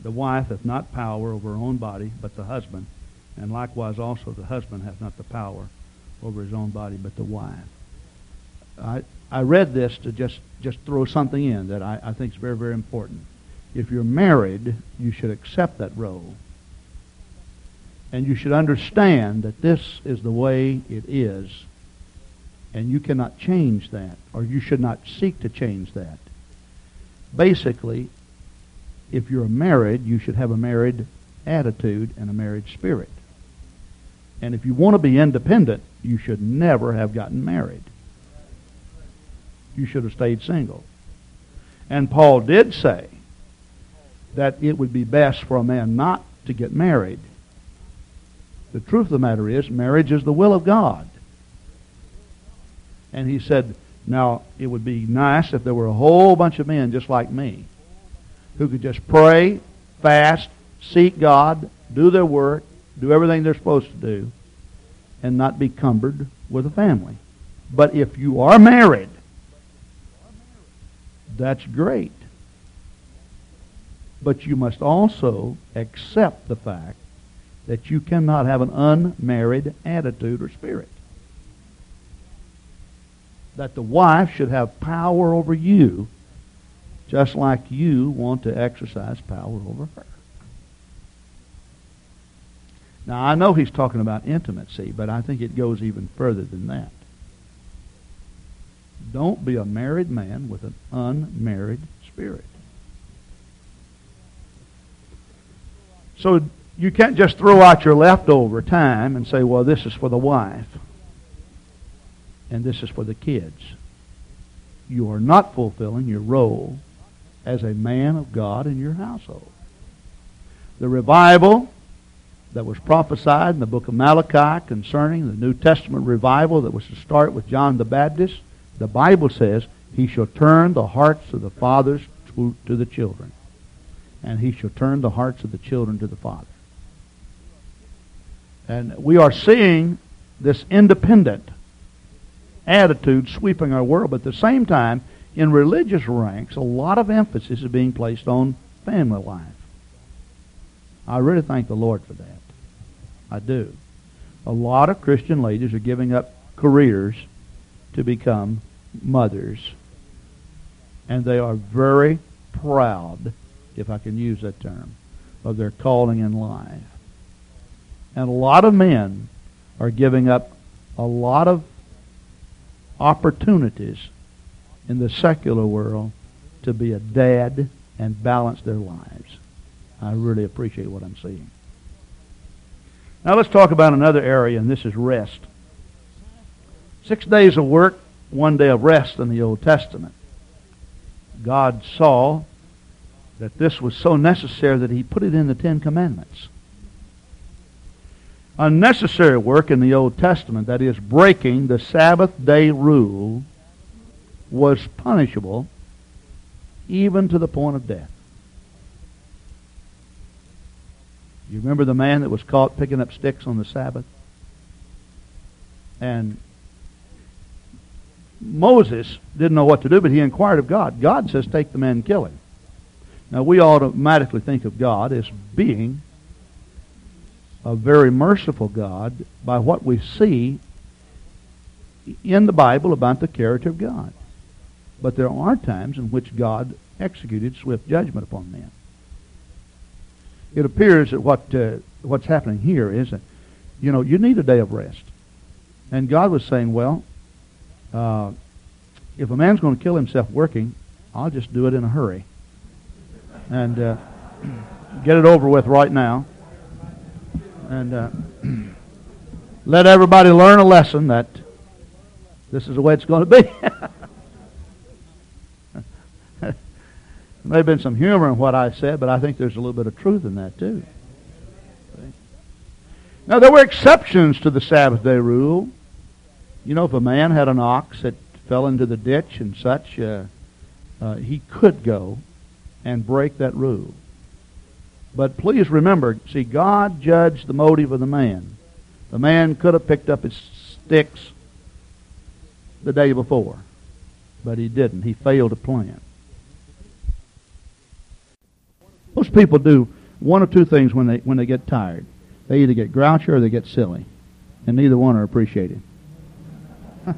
The wife hath not power over her own body, but the husband, and likewise also the husband hath not the power over his own body, but the wife. I, I read this to just, just throw something in that I, I think is very, very important. If you're married, you should accept that role. And you should understand that this is the way it is. And you cannot change that, or you should not seek to change that. Basically, if you're married, you should have a married attitude and a married spirit. And if you want to be independent, you should never have gotten married. You should have stayed single. And Paul did say that it would be best for a man not to get married. The truth of the matter is, marriage is the will of God. And he said, now, it would be nice if there were a whole bunch of men just like me who could just pray, fast, seek God, do their work, do everything they're supposed to do, and not be cumbered with a family. But if you are married, that's great. But you must also accept the fact that you cannot have an unmarried attitude or spirit. That the wife should have power over you just like you want to exercise power over her. Now, I know he's talking about intimacy, but I think it goes even further than that. Don't be a married man with an unmarried spirit. So you can't just throw out your leftover time and say, well, this is for the wife and this is for the kids. You are not fulfilling your role as a man of God in your household. The revival that was prophesied in the book of Malachi concerning the New Testament revival that was to start with John the Baptist, the Bible says, He shall turn the hearts of the fathers to, to the children, and He shall turn the hearts of the children to the father. And we are seeing this independent attitude sweeping our world, but at the same time, in religious ranks, a lot of emphasis is being placed on family life. I really thank the Lord for that. I do. A lot of Christian ladies are giving up careers to become mothers. And they are very proud, if I can use that term, of their calling in life. And a lot of men are giving up a lot of opportunities in the secular world to be a dad and balance their lives. I really appreciate what I'm seeing. Now let's talk about another area, and this is rest. Six days of work, one day of rest in the Old Testament. God saw that this was so necessary that he put it in the Ten Commandments. Unnecessary work in the Old Testament, that is, breaking the Sabbath day rule, was punishable even to the point of death. You remember the man that was caught picking up sticks on the Sabbath? And Moses didn't know what to do, but he inquired of God. God says, take the man and kill him. Now, we automatically think of God as being a very merciful God by what we see in the Bible about the character of God. But there are times in which God executed swift judgment upon men. It appears that what uh, what's happening here is that, you know, you need a day of rest. And God was saying, well, uh, if a man's going to kill himself working, I'll just do it in a hurry. And uh, get it over with right now. And uh, let everybody learn a lesson that This is the way it's going to be. there may have been some humor in what I said, but I think there's a little bit of truth in that too. Now, there were exceptions to the Sabbath day rule. You know, if a man had an ox that fell into the ditch and such, uh, uh, he could go and break that rule. But please remember, see, God judged the motive of the man. The man could have picked up his sticks the day before, but he didn't. He failed to plan. Most people do one or two things when they when they get tired. They either get grouchy or they get silly, and neither one are appreciated.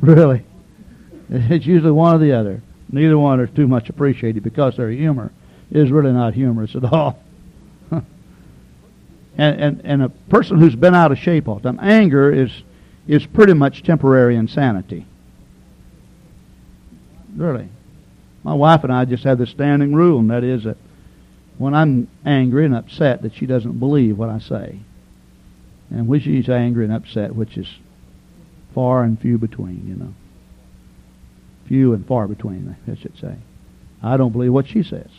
really, it's usually one or the other. Neither one are too much appreciated because their humor is really not humorous at all. and, and and a person who's been out of shape all the time, anger is is pretty much temporary insanity. Really. My wife and I just have this standing rule, and that is that when I'm angry and upset, that she doesn't believe what I say. And when she's angry and upset, which is far and few between, you know. Few and far between, I should say. I don't believe what she says.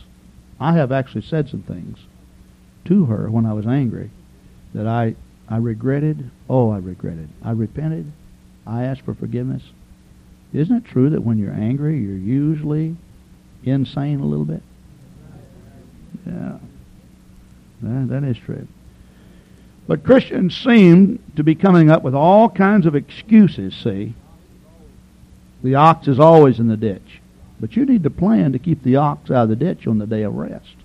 I have actually said some things to her when I was angry that I I regretted. Oh, I regretted. I repented. I asked for forgiveness. Isn't it true that when you're angry, you're usually insane a little bit? Yeah. That, that is true. But Christians seem to be coming up with all kinds of excuses, see. The ox is always in the ditch. But you need to plan to keep the ox out of the ditch on the day of rest.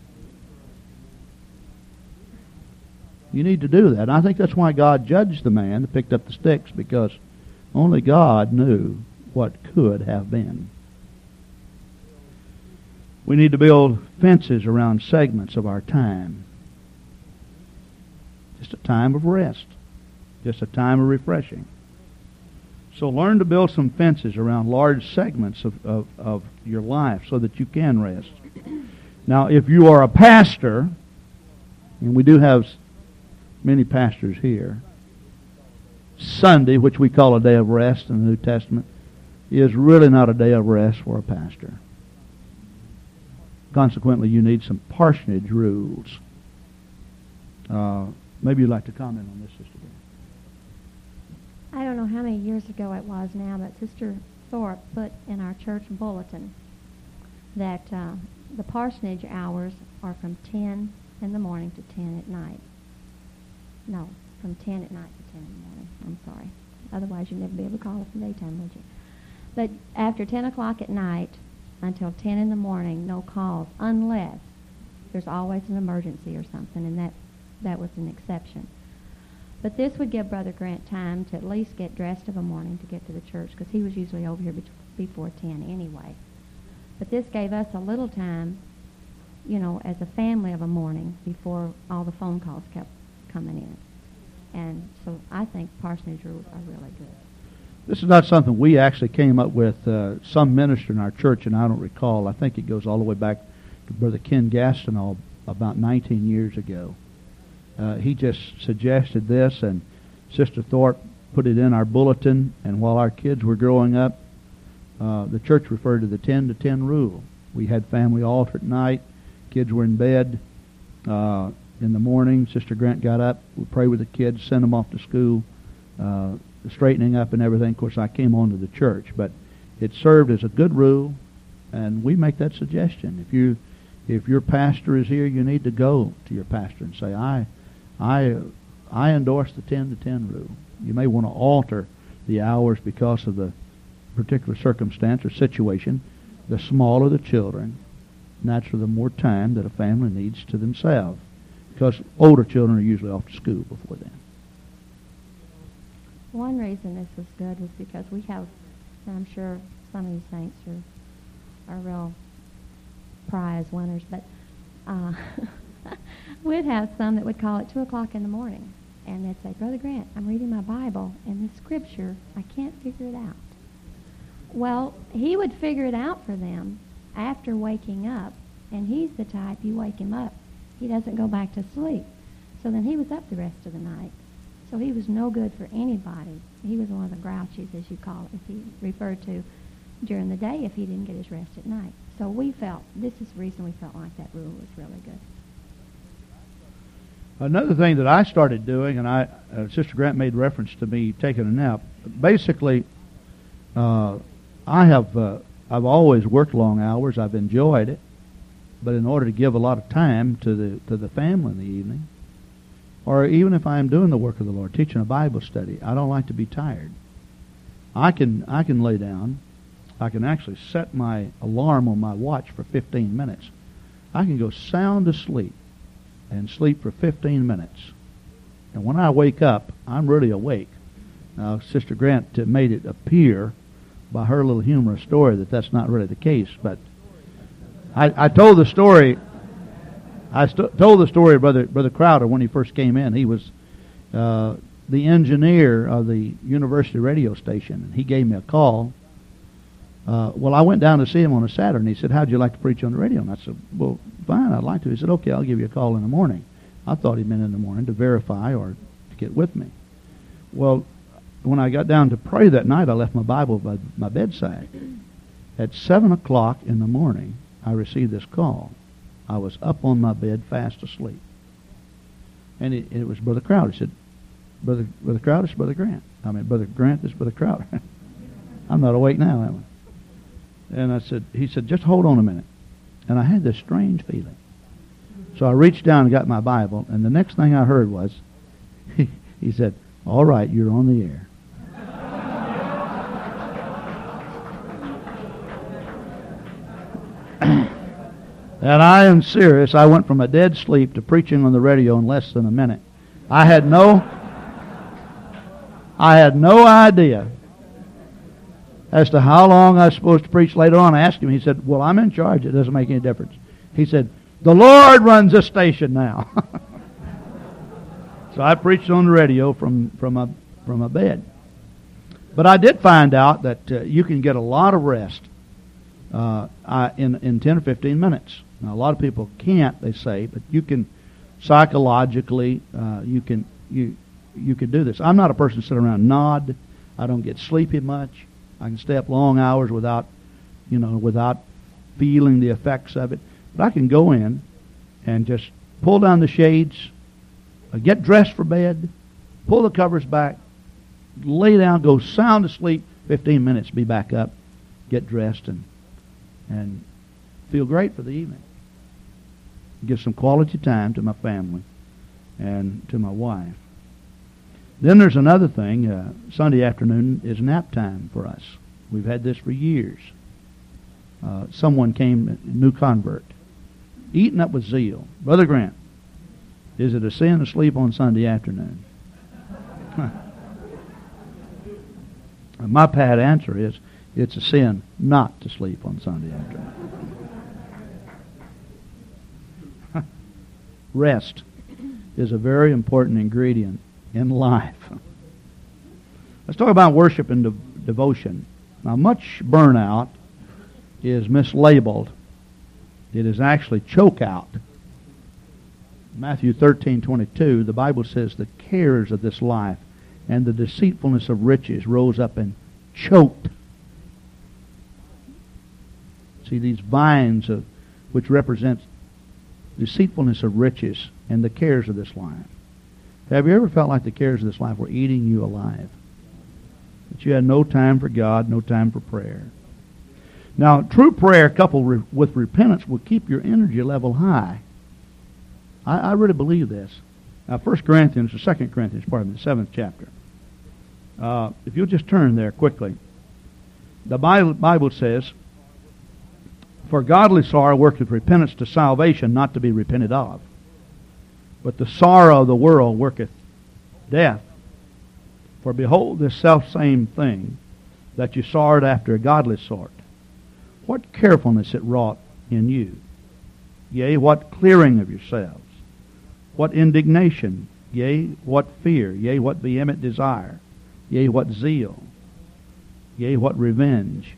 You need to do that. I think that's why God judged the man that picked up the sticks, because only God knew what could have been. We need to build fences around segments of our time. Just a time of rest, just a time of refreshing. So learn to build some fences around large segments of, of, of your life so that you can rest. Now, if you are a pastor, and we do have many pastors here, Sunday, which we call a day of rest in the New Testament, is really not a day of rest for a pastor. Consequently, you need some parsonage rules. Uh, maybe you'd like to comment on this, Sister. I don't know how many years ago it was now, but Sister Thorpe put in our church bulletin that uh, the parsonage hours are from 10 in the morning to 10 at night. No, from 10 at night to 10 in the morning. I'm sorry. Otherwise, you'd never be able to call it from daytime, would you? But after 10 o'clock at night until 10 in the morning, no calls, unless there's always an emergency or something, and that, that was an exception. But this would give Brother Grant time to at least get dressed of a morning to get to the church, because he was usually over here be- before 10 anyway. But this gave us a little time, you know, as a family of a morning before all the phone calls kept coming in. And so I think parsonage rules are really good. This is not something we actually came up with. Uh, some minister in our church, and I don't recall. I think it goes all the way back to Brother Ken Gastineau about 19 years ago. Uh, he just suggested this, and Sister Thorpe put it in our bulletin. And while our kids were growing up, uh, the church referred to the 10 to 10 rule. We had family altar at night. Kids were in bed. Uh, in the morning, Sister Grant got up, would pray with the kids, send them off to school. Uh, straightening up and everything. Of course, I came on to the church, but it served as a good rule, and we make that suggestion. If you, if your pastor is here, you need to go to your pastor and say, "I, I, I endorse the ten to ten rule." You may want to alter the hours because of the particular circumstance or situation. The smaller the children, naturally, the more time that a family needs to themselves, because older children are usually off to school before then. One reason this was good was because we have, I'm sure some of you saints are, are real prize winners, but uh, we'd have some that would call at 2 o'clock in the morning. And they'd say, Brother Grant, I'm reading my Bible, and the scripture, I can't figure it out. Well, he would figure it out for them after waking up, and he's the type, you wake him up, he doesn't go back to sleep. So then he was up the rest of the night So he was no good for anybody. He was one of the grouchies, as you call it, if he referred to during the day if he didn't get his rest at night. So we felt, this is the reason we felt like that rule was really good. Another thing that I started doing, and I, uh, Sister Grant made reference to me taking a nap. Basically, uh, I have, uh, I've always worked long hours. I've enjoyed it, but in order to give a lot of time to the to the family in the evening, or even if I am doing the work of the Lord, teaching a Bible study, I don't like to be tired. I can I can lay down. I can actually set my alarm on my watch for 15 minutes. I can go sound asleep and sleep for 15 minutes. And when I wake up, I'm really awake. Now, Sister Grant made it appear by her little humorous story that that's not really the case, but I, I told the story. I st- told the story of Brother Brother Crowder when he first came in. He was uh, the engineer of the university radio station, and he gave me a call. Uh, well, I went down to see him on a Saturday, and he said, "How'd you like to preach on the radio?" And I said, "Well, fine, I'd like to." He said, "Okay, I'll give you a call in the morning." I thought he meant in the morning to verify or to get with me. Well, when I got down to pray that night, I left my Bible by my bedside. At seven o'clock in the morning, I received this call. I was up on my bed, fast asleep, and it, it was Brother Crowder. He said, "Brother, Brother Crowder, it's Brother Grant. I mean, Brother Grant, this Brother Crowder. I'm not awake now, am I?" And I said, "He said, just hold on a minute." And I had this strange feeling. So I reached down and got my Bible, and the next thing I heard was, he, he said, "All right, you're on the air." and I am serious. I went from a dead sleep to preaching on the radio in less than a minute. I had no I had no idea as to how long I was supposed to preach later on. I asked him, he said, Well, I'm in charge. It doesn't make any difference. He said, The Lord runs this station now. so I preached on the radio from, from, a, from a bed. But I did find out that uh, you can get a lot of rest uh, in, in 10 or 15 minutes. Now, a lot of people can't, they say, but you can psychologically, uh, you can you you can do this. I'm not a person to sit around nod. I don't get sleepy much. I can stay up long hours without, you know, without feeling the effects of it. But I can go in and just pull down the shades, uh, get dressed for bed, pull the covers back, lay down, go sound asleep. 15 minutes, be back up, get dressed, and and feel great for the evening. Give some quality time to my family and to my wife. Then there's another thing. Uh, Sunday afternoon is nap time for us. We've had this for years. Uh, someone came, new convert, eating up with zeal. Brother Grant, is it a sin to sleep on Sunday afternoon? My pat answer is, it's a sin not to sleep on Sunday afternoon. Rest is a very important ingredient in life. Let's talk about worship and de- devotion. Now, much burnout is mislabeled. It is actually choke out. Matthew 13:22, the Bible says the cares of this life and the deceitfulness of riches rose up and choked. See these vines of which represent deceitfulness of riches, and the cares of this life. Have you ever felt like the cares of this life were eating you alive? That you had no time for God, no time for prayer. Now, true prayer coupled with repentance will keep your energy level high. I, I really believe this. Now, 1 Corinthians, or 2 Corinthians, pardon me, the seventh chapter. Uh, if you'll just turn there quickly. The Bible, Bible says, for godly sorrow worketh repentance to salvation, not to be repented of. But the sorrow of the world worketh death. For behold, this selfsame thing that you sorrowed after a godly sort, what carefulness it wrought in you. Yea, what clearing of yourselves, what indignation, yea, what fear, yea, what vehement desire, yea, what zeal, yea, what revenge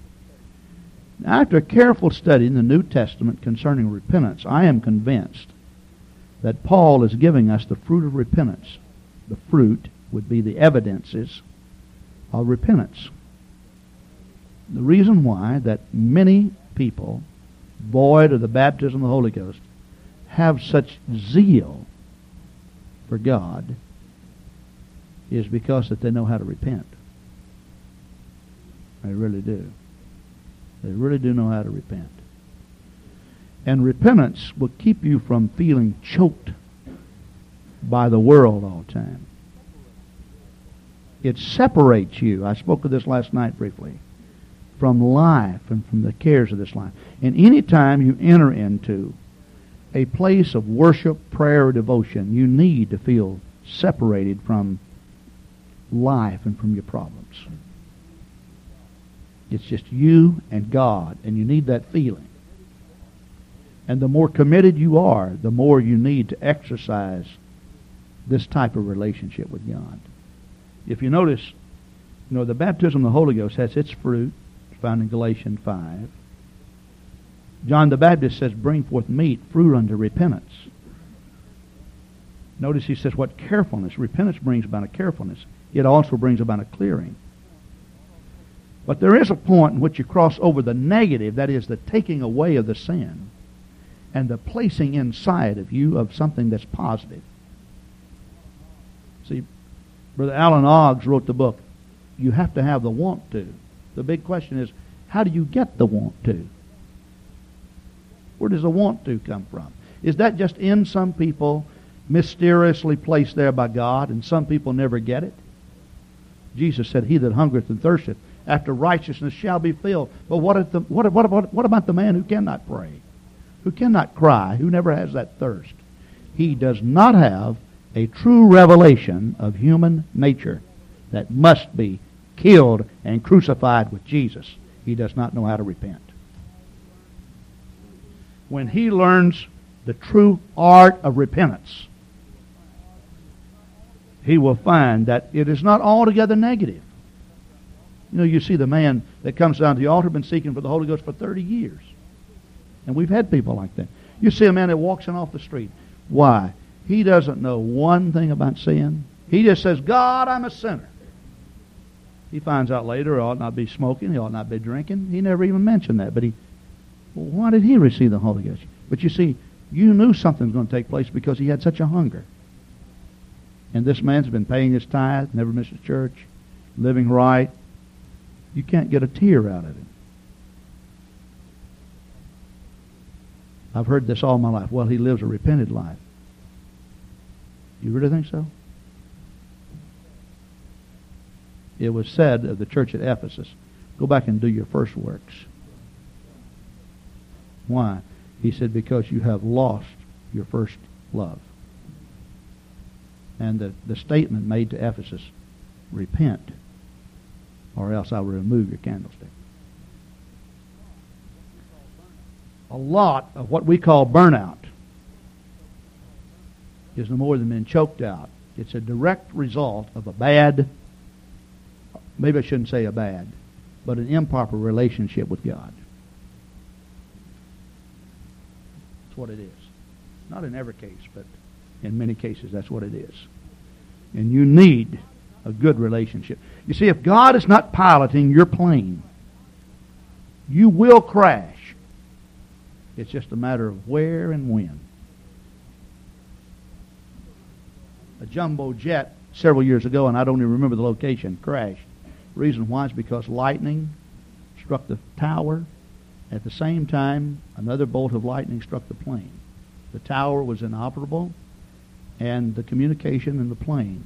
after careful study in the New Testament concerning repentance, I am convinced that Paul is giving us the fruit of repentance, the fruit would be the evidences of repentance. The reason why that many people, void of the baptism of the Holy Ghost, have such zeal for God is because that they know how to repent. They really do. They really do know how to repent. And repentance will keep you from feeling choked by the world all the time. It separates you. I spoke of this last night briefly from life and from the cares of this life. And any time you enter into a place of worship, prayer, or devotion, you need to feel separated from life and from your problems. It's just you and God, and you need that feeling. And the more committed you are, the more you need to exercise this type of relationship with God. If you notice, you know, the baptism of the Holy Ghost has its fruit, found in Galatians 5. John the Baptist says, Bring forth meat, fruit unto repentance. Notice he says, What carefulness? Repentance brings about a carefulness. It also brings about a clearing. But there is a point in which you cross over the negative, that is, the taking away of the sin, and the placing inside of you of something that's positive. See, Brother Alan Oggs wrote the book, You Have to Have the Want to. The big question is, how do you get the want to? Where does the want to come from? Is that just in some people, mysteriously placed there by God, and some people never get it? Jesus said, He that hungereth and thirsteth after righteousness shall be filled. But what, the, what, what, what, what about the man who cannot pray, who cannot cry, who never has that thirst? He does not have a true revelation of human nature that must be killed and crucified with Jesus. He does not know how to repent. When he learns the true art of repentance, he will find that it is not altogether negative. You know, you see the man that comes down to the altar, been seeking for the Holy Ghost for 30 years. And we've had people like that. You see a man that walks in off the street. Why? He doesn't know one thing about sin. He just says, God, I'm a sinner. He finds out later he ought not be smoking, he ought not be drinking. He never even mentioned that. But he, well, why did he receive the Holy Ghost? But you see, you knew something was going to take place because he had such a hunger. And this man's been paying his tithe, never missed a church, living right. You can't get a tear out of him. I've heard this all my life. Well, he lives a repented life. You really think so? It was said of the church at Ephesus, go back and do your first works. Why? He said, because you have lost your first love. And the, the statement made to Ephesus, repent, or else I will remove your candlestick. A lot of what we call burnout is no more than being choked out. It's a direct result of a bad, maybe I shouldn't say a bad, but an improper relationship with God. That's what it is. Not in every case, but in many cases, that's what it is. And you need a good relationship. You see, if God is not piloting your plane, you will crash. It's just a matter of where and when. a jumbo jet several years ago, and I don't even remember the location, crashed. Reason why is because lightning struck the tower. At the same time, another bolt of lightning struck the plane. The tower was inoperable, and the communication in the plane.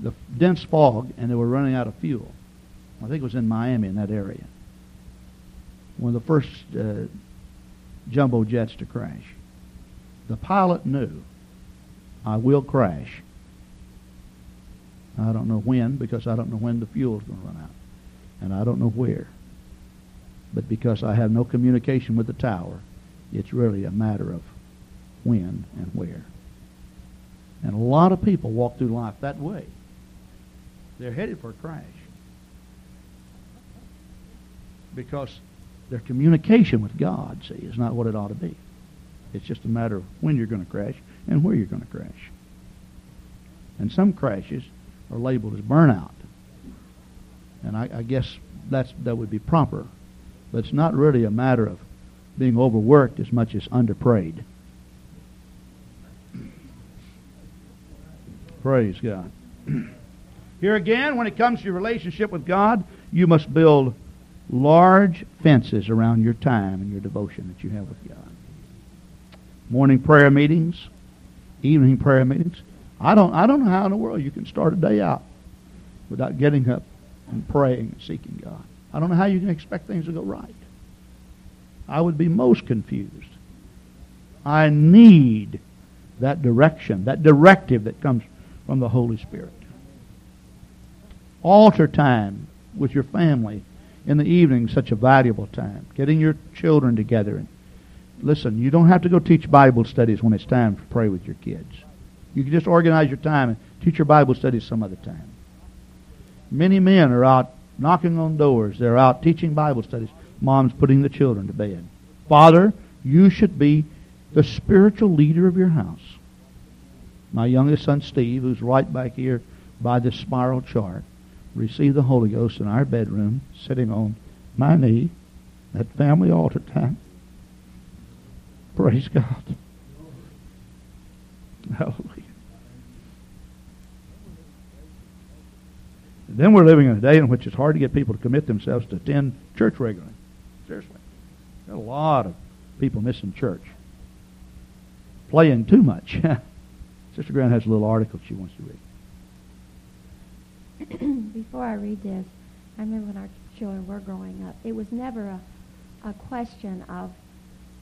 The dense fog, and they were running out of fuel. I think it was in Miami, in that area. One of the first uh, jumbo jets to crash. The pilot knew I will crash. I don't know when because I don't know when the fuel is going to run out. And I don't know where. But because I have no communication with the tower, it's really a matter of when and where. And a lot of people walk through life that way. They're headed for a crash. Because their communication with God, see, is not what it ought to be. It's just a matter of when you're going to crash and where you're going to crash. And some crashes are labeled as burnout. And I, I guess that's, that would be proper. But it's not really a matter of being overworked as much as underprayed. Praise God. Here again, when it comes to your relationship with God, you must build large fences around your time and your devotion that you have with God. Morning prayer meetings, evening prayer meetings. I don't, I don't know how in the world you can start a day out without getting up and praying and seeking God. I don't know how you can expect things to go right. I would be most confused. I need that direction, that directive that comes from the Holy Spirit. Altar time with your family in the evening such a valuable time. Getting your children together. And listen, you don't have to go teach Bible studies when it's time to pray with your kids. You can just organize your time and teach your Bible studies some other time. Many men are out knocking on doors. They're out teaching Bible studies. Mom's putting the children to bed. Father, you should be the spiritual leader of your house. My youngest son, Steve, who's right back here by this spiral chart, received the Holy Ghost in our bedroom, sitting on my knee at family altar time. Praise God. Hallelujah. then we're living in a day in which it's hard to get people to commit themselves to attend church regularly. Seriously. Got a lot of people missing church. Playing too much. Sister Grant has a little article she wants to read. Before I read this, I remember when our children were growing up, it was never a, a question of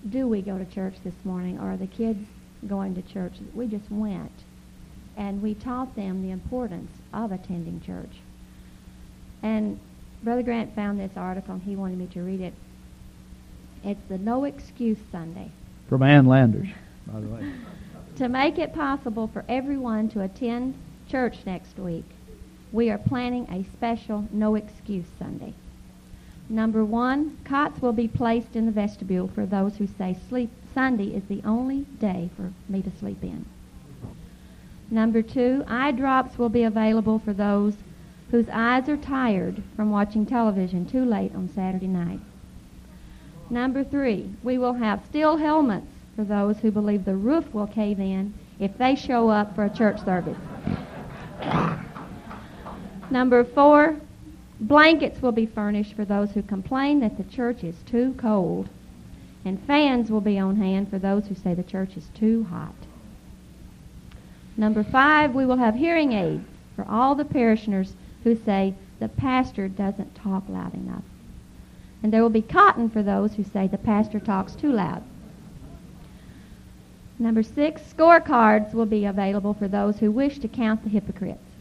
do we go to church this morning or are the kids going to church? We just went. And we taught them the importance of attending church. And Brother Grant found this article and he wanted me to read it. It's the No Excuse Sunday. From Ann Landers, by the way. to make it possible for everyone to attend church next week, we are planning a special No Excuse Sunday. Number one, cots will be placed in the vestibule for those who say sleep Sunday is the only day for me to sleep in. Number two, eye drops will be available for those whose eyes are tired from watching television too late on Saturday night. Number three, we will have steel helmets for those who believe the roof will cave in if they show up for a church service. Number four, blankets will be furnished for those who complain that the church is too cold. And fans will be on hand for those who say the church is too hot. Number five, we will have hearing aids for all the parishioners who say the pastor doesn't talk loud enough. And there will be cotton for those who say the pastor talks too loud. Number six, scorecards will be available for those who wish to count the hypocrites.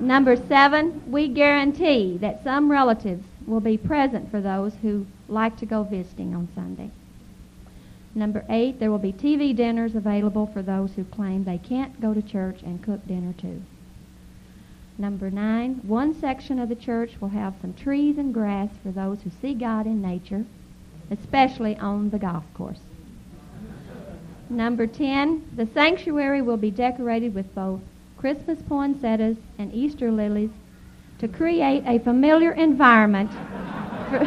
Number seven, we guarantee that some relatives will be present for those who like to go visiting on Sunday. Number eight, there will be TV dinners available for those who claim they can't go to church and cook dinner too. Number nine, one section of the church will have some trees and grass for those who see God in nature, especially on the golf course. Number 10, the sanctuary will be decorated with both Christmas poinsettias and Easter lilies to create a familiar environment for,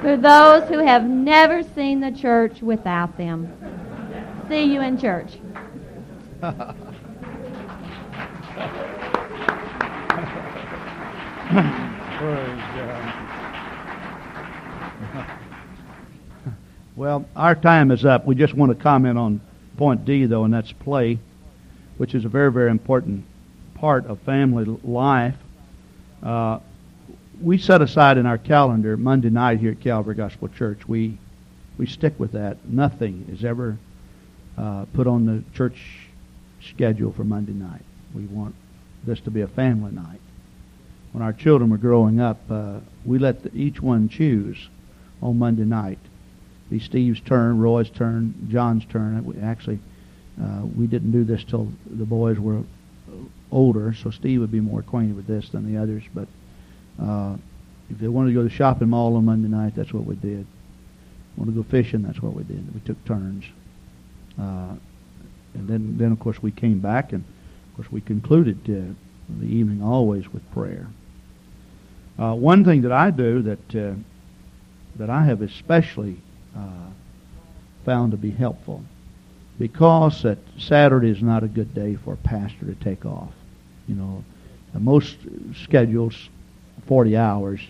for those who have never seen the church without them. See you in church. well, our time is up. We just want to comment on point D, though, and that's play, which is a very, very important part of family life. Uh, we set aside in our calendar Monday night here at Calvary Gospel Church. We we stick with that. Nothing is ever uh, put on the church schedule for Monday night. We want this to be a family night when our children were growing up, uh, we let the, each one choose on Monday night. Be Steve's turn, Roy's turn, John's turn. We actually, uh, we didn't do this till the boys were older, so Steve would be more acquainted with this than the others. But uh, if they wanted to go to the shopping mall on Monday night, that's what we did. Want to go fishing? That's what we did. We took turns. Uh, and then, then of course we came back, and of course we concluded the evening always with prayer. Uh, one thing that I do that uh, that I have especially uh, found to be helpful, because that Saturday is not a good day for a pastor to take off. You know, most schedules, 40 hours,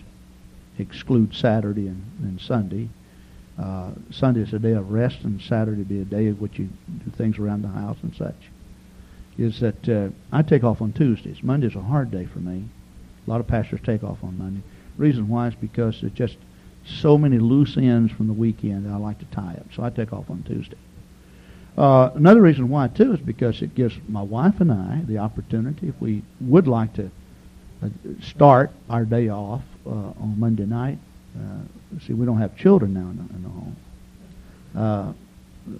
exclude Saturday and, and Sunday. Uh, Sunday is a day of rest, and Saturday be a day of which you do things around the house and such. Is that uh, I take off on Tuesdays. Monday's a hard day for me. A lot of pastors take off on Monday. Reason why is because it's just so many loose ends from the weekend that I like to tie up. So I take off on Tuesday. Uh, another reason why too is because it gives my wife and I the opportunity, if we would like to uh, start our day off uh, on Monday night. Uh, see, we don't have children now in the, in the home. Uh,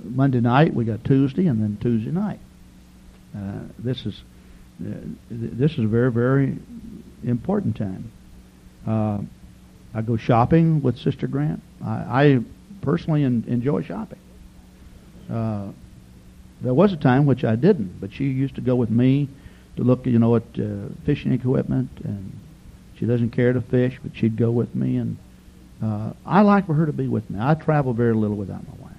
Monday night we got Tuesday, and then Tuesday night. Uh, this is this is a very very important time. I go shopping with Sister Grant. I, I personally en- enjoy shopping. Uh, there was a time which I didn't, but she used to go with me to look, you know, at uh, fishing equipment, and she doesn't care to fish, but she'd go with me, and uh, I like for her to be with me. I travel very little without my wife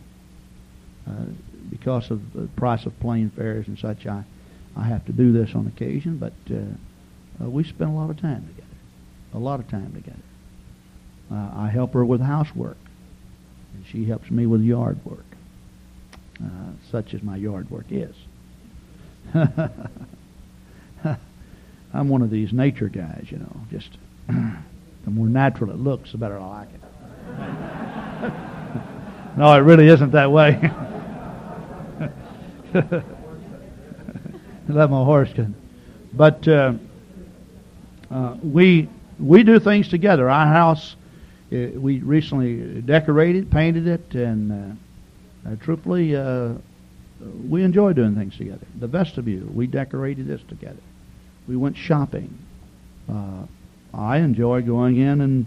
uh, because of the price of plane fares and such. I I have to do this on occasion, but uh, uh, we spend a lot of time together, a lot of time together. Uh, I help her with housework, and she helps me with yard work, uh, such as my yard work is. I'm one of these nature guys, you know. Just the more natural it looks, the better I like it. no, it really isn't that way. Let my horse can. But uh, uh, we we do things together. Our house uh, we recently decorated, painted it, and uh, uh, truthfully, uh, we enjoy doing things together. The vestibule, we decorated this together. We went shopping. I enjoy going in and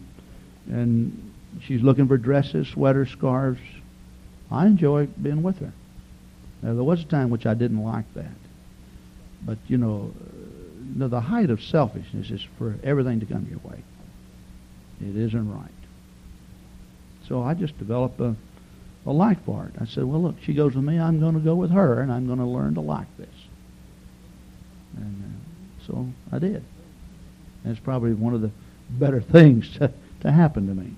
and she's looking for dresses, sweaters, scarves. I enjoy being with her. Now, there was a time which I didn't like that, but you know, the height of selfishness is for everything to come your way. It isn't right. So I just developed a, a like for it. I said, well, look, she goes with me. I'm going to go with her, and I'm going to learn to like this. And uh, so I did. And it's probably one of the better things to, to happen to me.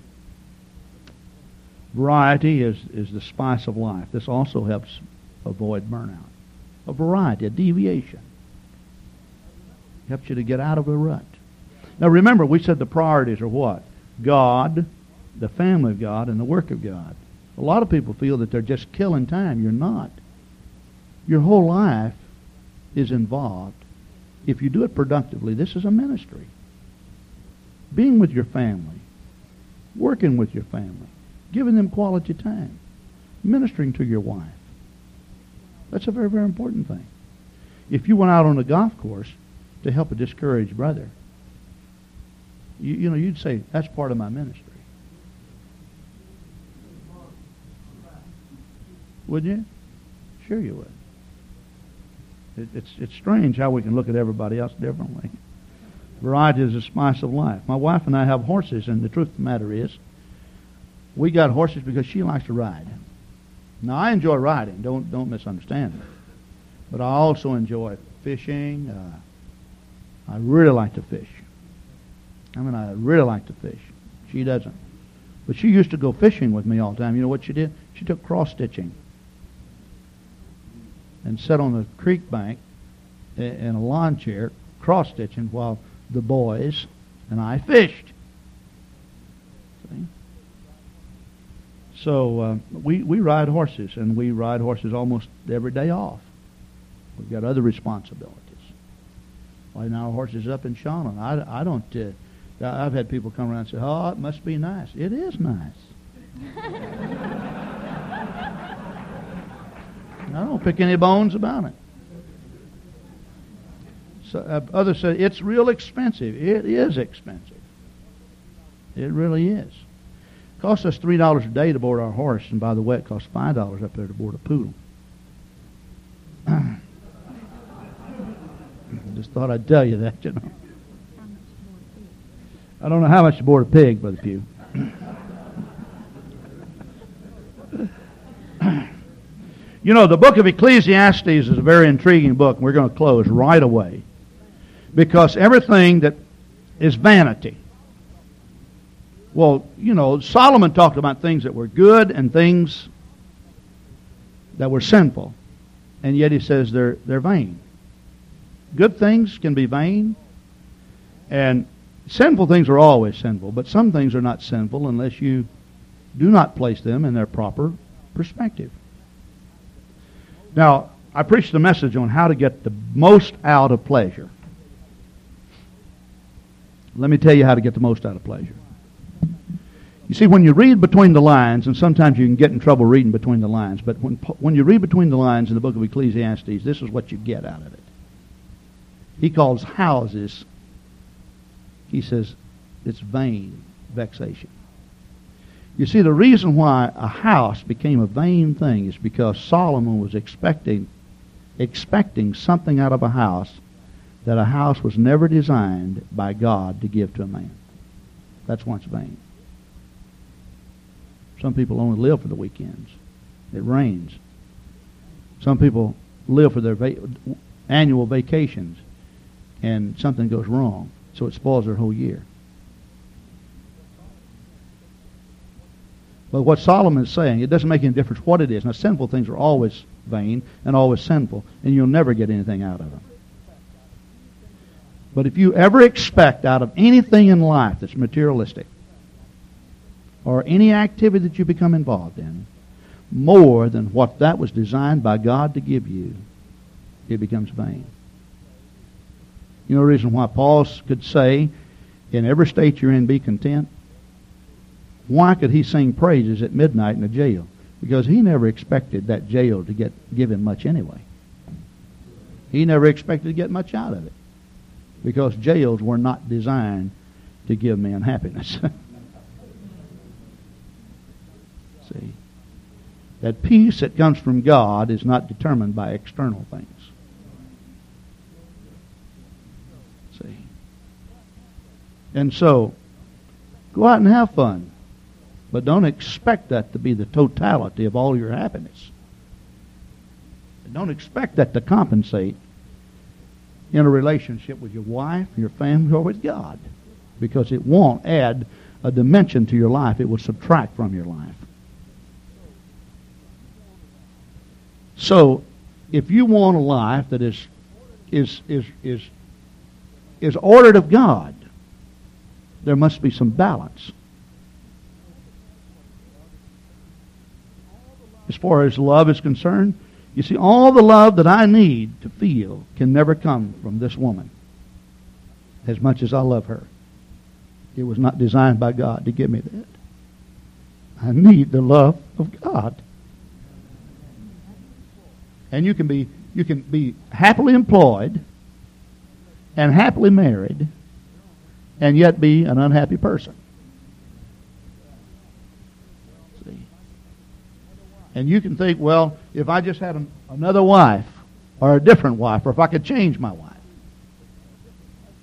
Variety is, is the spice of life. This also helps avoid burnout. A variety, a deviation. Helps you to get out of a rut. Now remember, we said the priorities are what? God, the family of God and the work of God. A lot of people feel that they're just killing time. You're not. Your whole life is involved. If you do it productively, this is a ministry. Being with your family, working with your family, giving them quality time, ministering to your wife. That's a very, very important thing. If you went out on a golf course to help a discouraged brother, you, you know, you'd say, that's part of my ministry. Would you? Sure you would. It, it's, it's strange how we can look at everybody else differently. Variety is a spice of life. My wife and I have horses, and the truth of the matter is, we got horses because she likes to ride. Now, I enjoy riding. Don't, don't misunderstand me. But I also enjoy fishing. Uh, I really like to fish. I mean, I really like to fish. She doesn't. But she used to go fishing with me all the time. You know what she did? She took cross stitching and sat on the creek bank in a lawn chair, cross stitching, while the boys and I fished. See? So uh, we we ride horses, and we ride horses almost every day off. We've got other responsibilities. Right now, our horse is up in Shawano. I, I don't. Uh, I've had people come around and say, "Oh, it must be nice." It is nice. I don't pick any bones about it. So, uh, others say it's real expensive. It is expensive. It really is. It costs us three dollars a day to board our horse, and by the way, it costs five dollars up there to board a poodle. Just thought I'd tell you that, you know. I don't know how much to board a pig, Brother Pugh. you know, the book of Ecclesiastes is a very intriguing book. We're going to close right away. Because everything that is vanity. Well, you know, Solomon talked about things that were good and things that were sinful. And yet he says they're, they're vain. Good things can be vain. And sinful things are always sinful. But some things are not sinful unless you do not place them in their proper perspective. Now, I preached a message on how to get the most out of pleasure. Let me tell you how to get the most out of pleasure. You see, when you read between the lines, and sometimes you can get in trouble reading between the lines, but when, when you read between the lines in the book of Ecclesiastes, this is what you get out of it. He calls houses, he says, it's vain vexation. You see, the reason why a house became a vain thing is because Solomon was expecting, expecting something out of a house that a house was never designed by God to give to a man. That's why it's vain. Some people only live for the weekends. It rains. Some people live for their va- annual vacations, and something goes wrong, so it spoils their whole year. But what Solomon is saying, it doesn't make any difference what it is. Now, sinful things are always vain and always sinful, and you'll never get anything out of them. But if you ever expect out of anything in life that's materialistic, or any activity that you become involved in more than what that was designed by God to give you, it becomes vain. You know the reason why Paul could say, in every state you're in, be content? Why could he sing praises at midnight in a jail? Because he never expected that jail to get give him much anyway. He never expected to get much out of it. Because jails were not designed to give men happiness. See? That peace that comes from God is not determined by external things. See? And so, go out and have fun. But don't expect that to be the totality of all your happiness. Don't expect that to compensate in a relationship with your wife, your family, or with God. Because it won't add a dimension to your life. It will subtract from your life. So, if you want a life that is is is is is ordered of God, there must be some balance. As far as love is concerned, you see, all the love that I need to feel can never come from this woman. As much as I love her, it was not designed by God to give me that. I need the love of God. And you can be you can be happily employed and happily married and yet be an unhappy person. And you can think, well, if I just had an, another wife or a different wife or if I could change my wife.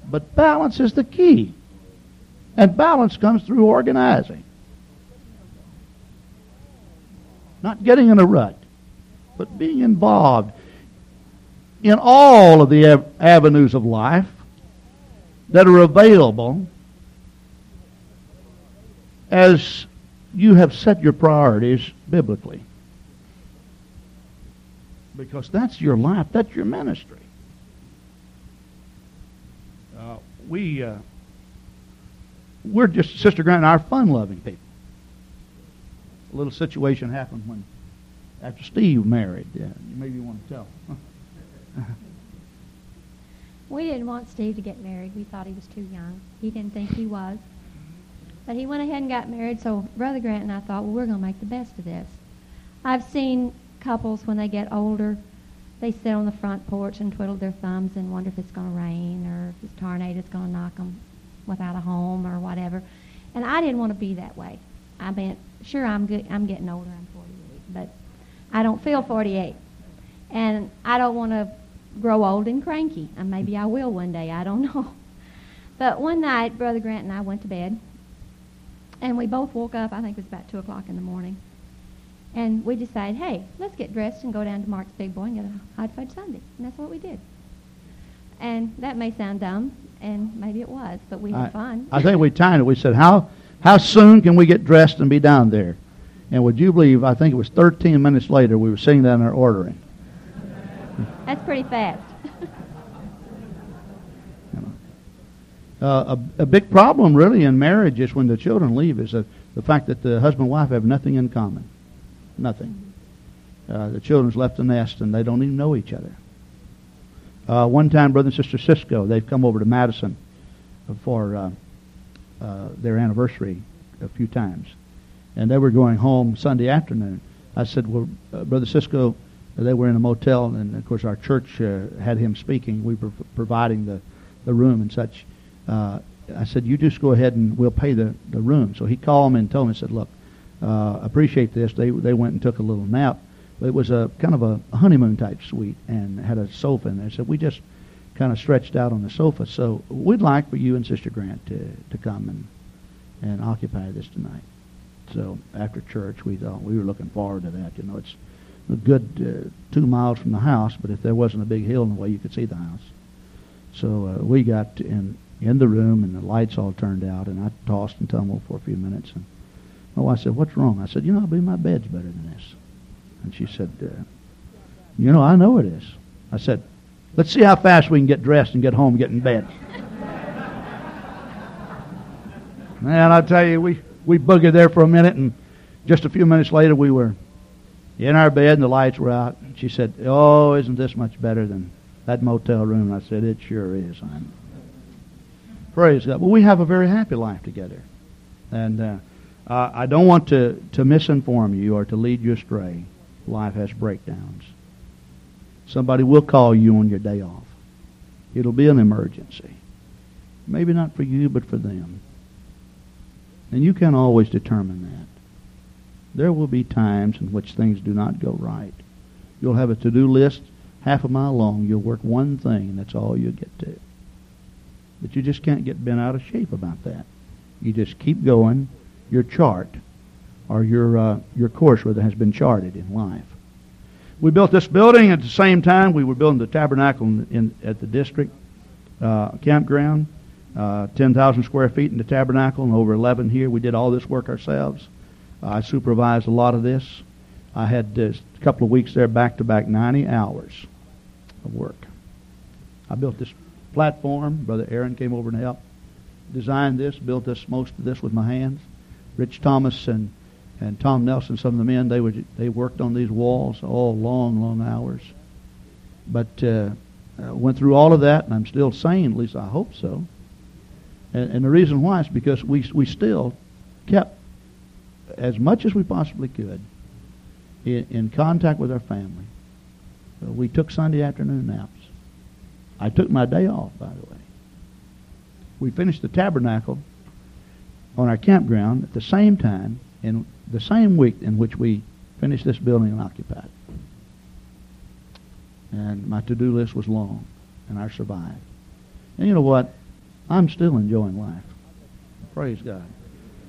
But balance is the key. And balance comes through organizing. Not getting in a rut but being involved in all of the av- avenues of life that are available as you have set your priorities biblically. Because that's your life, that's your ministry. Uh, we, uh, we're just, Sister Grant and I are fun loving people. A little situation happened when after Steve married. Yeah, you maybe want to tell. we didn't want Steve to get married. We thought he was too young. He didn't think he was. But he went ahead and got married, so Brother Grant and I thought, well, we're going to make the best of this. I've seen couples when they get older, they sit on the front porch and twiddle their thumbs and wonder if it's going to rain or if this tornado's going to knock them without a home or whatever. And I didn't want to be that way. I mean, sure, I'm good. I'm getting older. I'm 48, but I don't feel 48. And I don't want to grow old and cranky. And maybe I will one day. I don't know. But one night, Brother Grant and I went to bed, and we both woke up. I think it was about two o'clock in the morning, and we decided, hey, let's get dressed and go down to Marc's Big Boy and get a hot fudge sundae. And that's what we did. And that may sound dumb, and maybe it was, but we had I, fun. I think we timed it. We said, how, how soon can we get dressed and be down there? And would you believe, I think it was 13 minutes later, we were sitting down there ordering. That's pretty fast. Uh, a, a big problem, really, in marriage is when the children leave is the, the fact that the husband and wife have nothing in common. Nothing. Uh, the children's left the nest and they don't even know each other. Uh, one time, brother and sister Cisco, they've come over to Madison for uh, uh, their anniversary a few times, and they were going home Sunday afternoon. I said, "Well, uh, brother Cisco, they were in a motel, and of course our church uh, had him speaking. We were providing the the room and such." I said, "You just go ahead and we'll pay the the room." So he called me and told me, "said Look, uh, appreciate this." They they went and took a little nap. It was a kind of a honeymoon type suite and had a sofa in there. So we just kind of stretched out on the sofa. So we'd like for you and Sister Grant to to come and and occupy this tonight. So after church, we thought we were looking forward to that. You know, it's a good uh, two miles from the house, but if there wasn't a big hill in the way, you could see the house. So uh, we got in in the room, and the lights all turned out, and I tossed and tumbled for a few minutes. And my wife said, "What's wrong?" I said, "You know, I believe my bed's better than this." And she said, uh, "You know, I know it is." I said, "Let's see how fast we can get dressed and get home, and get in bed." Man, I tell you, we we boogered there for a minute, and just a few minutes later, we were in our bed, and the lights were out. And She said, "Oh, isn't this much better than that motel room?" And I said, "It sure is." I'm Praise God. Well, we have a very happy life together. And uh, uh, I don't want to, to misinform you or to lead you astray. Life has breakdowns. Somebody will call you on your day off. It'll be an emergency. Maybe not for you, but for them. And you can't always determine that. There will be times in which things do not go right. You'll have a to-do list half a mile long. You'll work one thing, and that's all you'll get to. But you just can't get bent out of shape about that. You just keep going your chart or your uh, your course where has been charted in life. We built this building at the same time we were building the tabernacle in, in at the district uh, campground. Uh, 10,000 square feet in the tabernacle and over 11 here. We did all this work ourselves. I supervised a lot of this. I had a couple of weeks there back to back 90 hours of work. I built this platform. Brother Aaron came over and helped design this, built this most of this with my hands. Rich Thomas and and Tom Nelson, some of the men, they would they worked on these walls all long, long hours. But uh, uh, went through all of that, and I'm still sane. At least I hope so. And, and the reason why is because we we still kept as much as we possibly could in, in contact with our family. Uh, we took Sunday afternoon naps. I took my day off, by the way. We finished the tabernacle on our campground at the same time in the same week in which we finished this building and occupied it. And my to-do list was long, and I survived. And you know what? I'm still enjoying life. Praise God.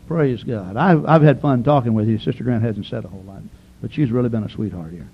Praise God. I've, I've had fun talking with you. Sister Grant hasn't said a whole lot, but she's really been a sweetheart here.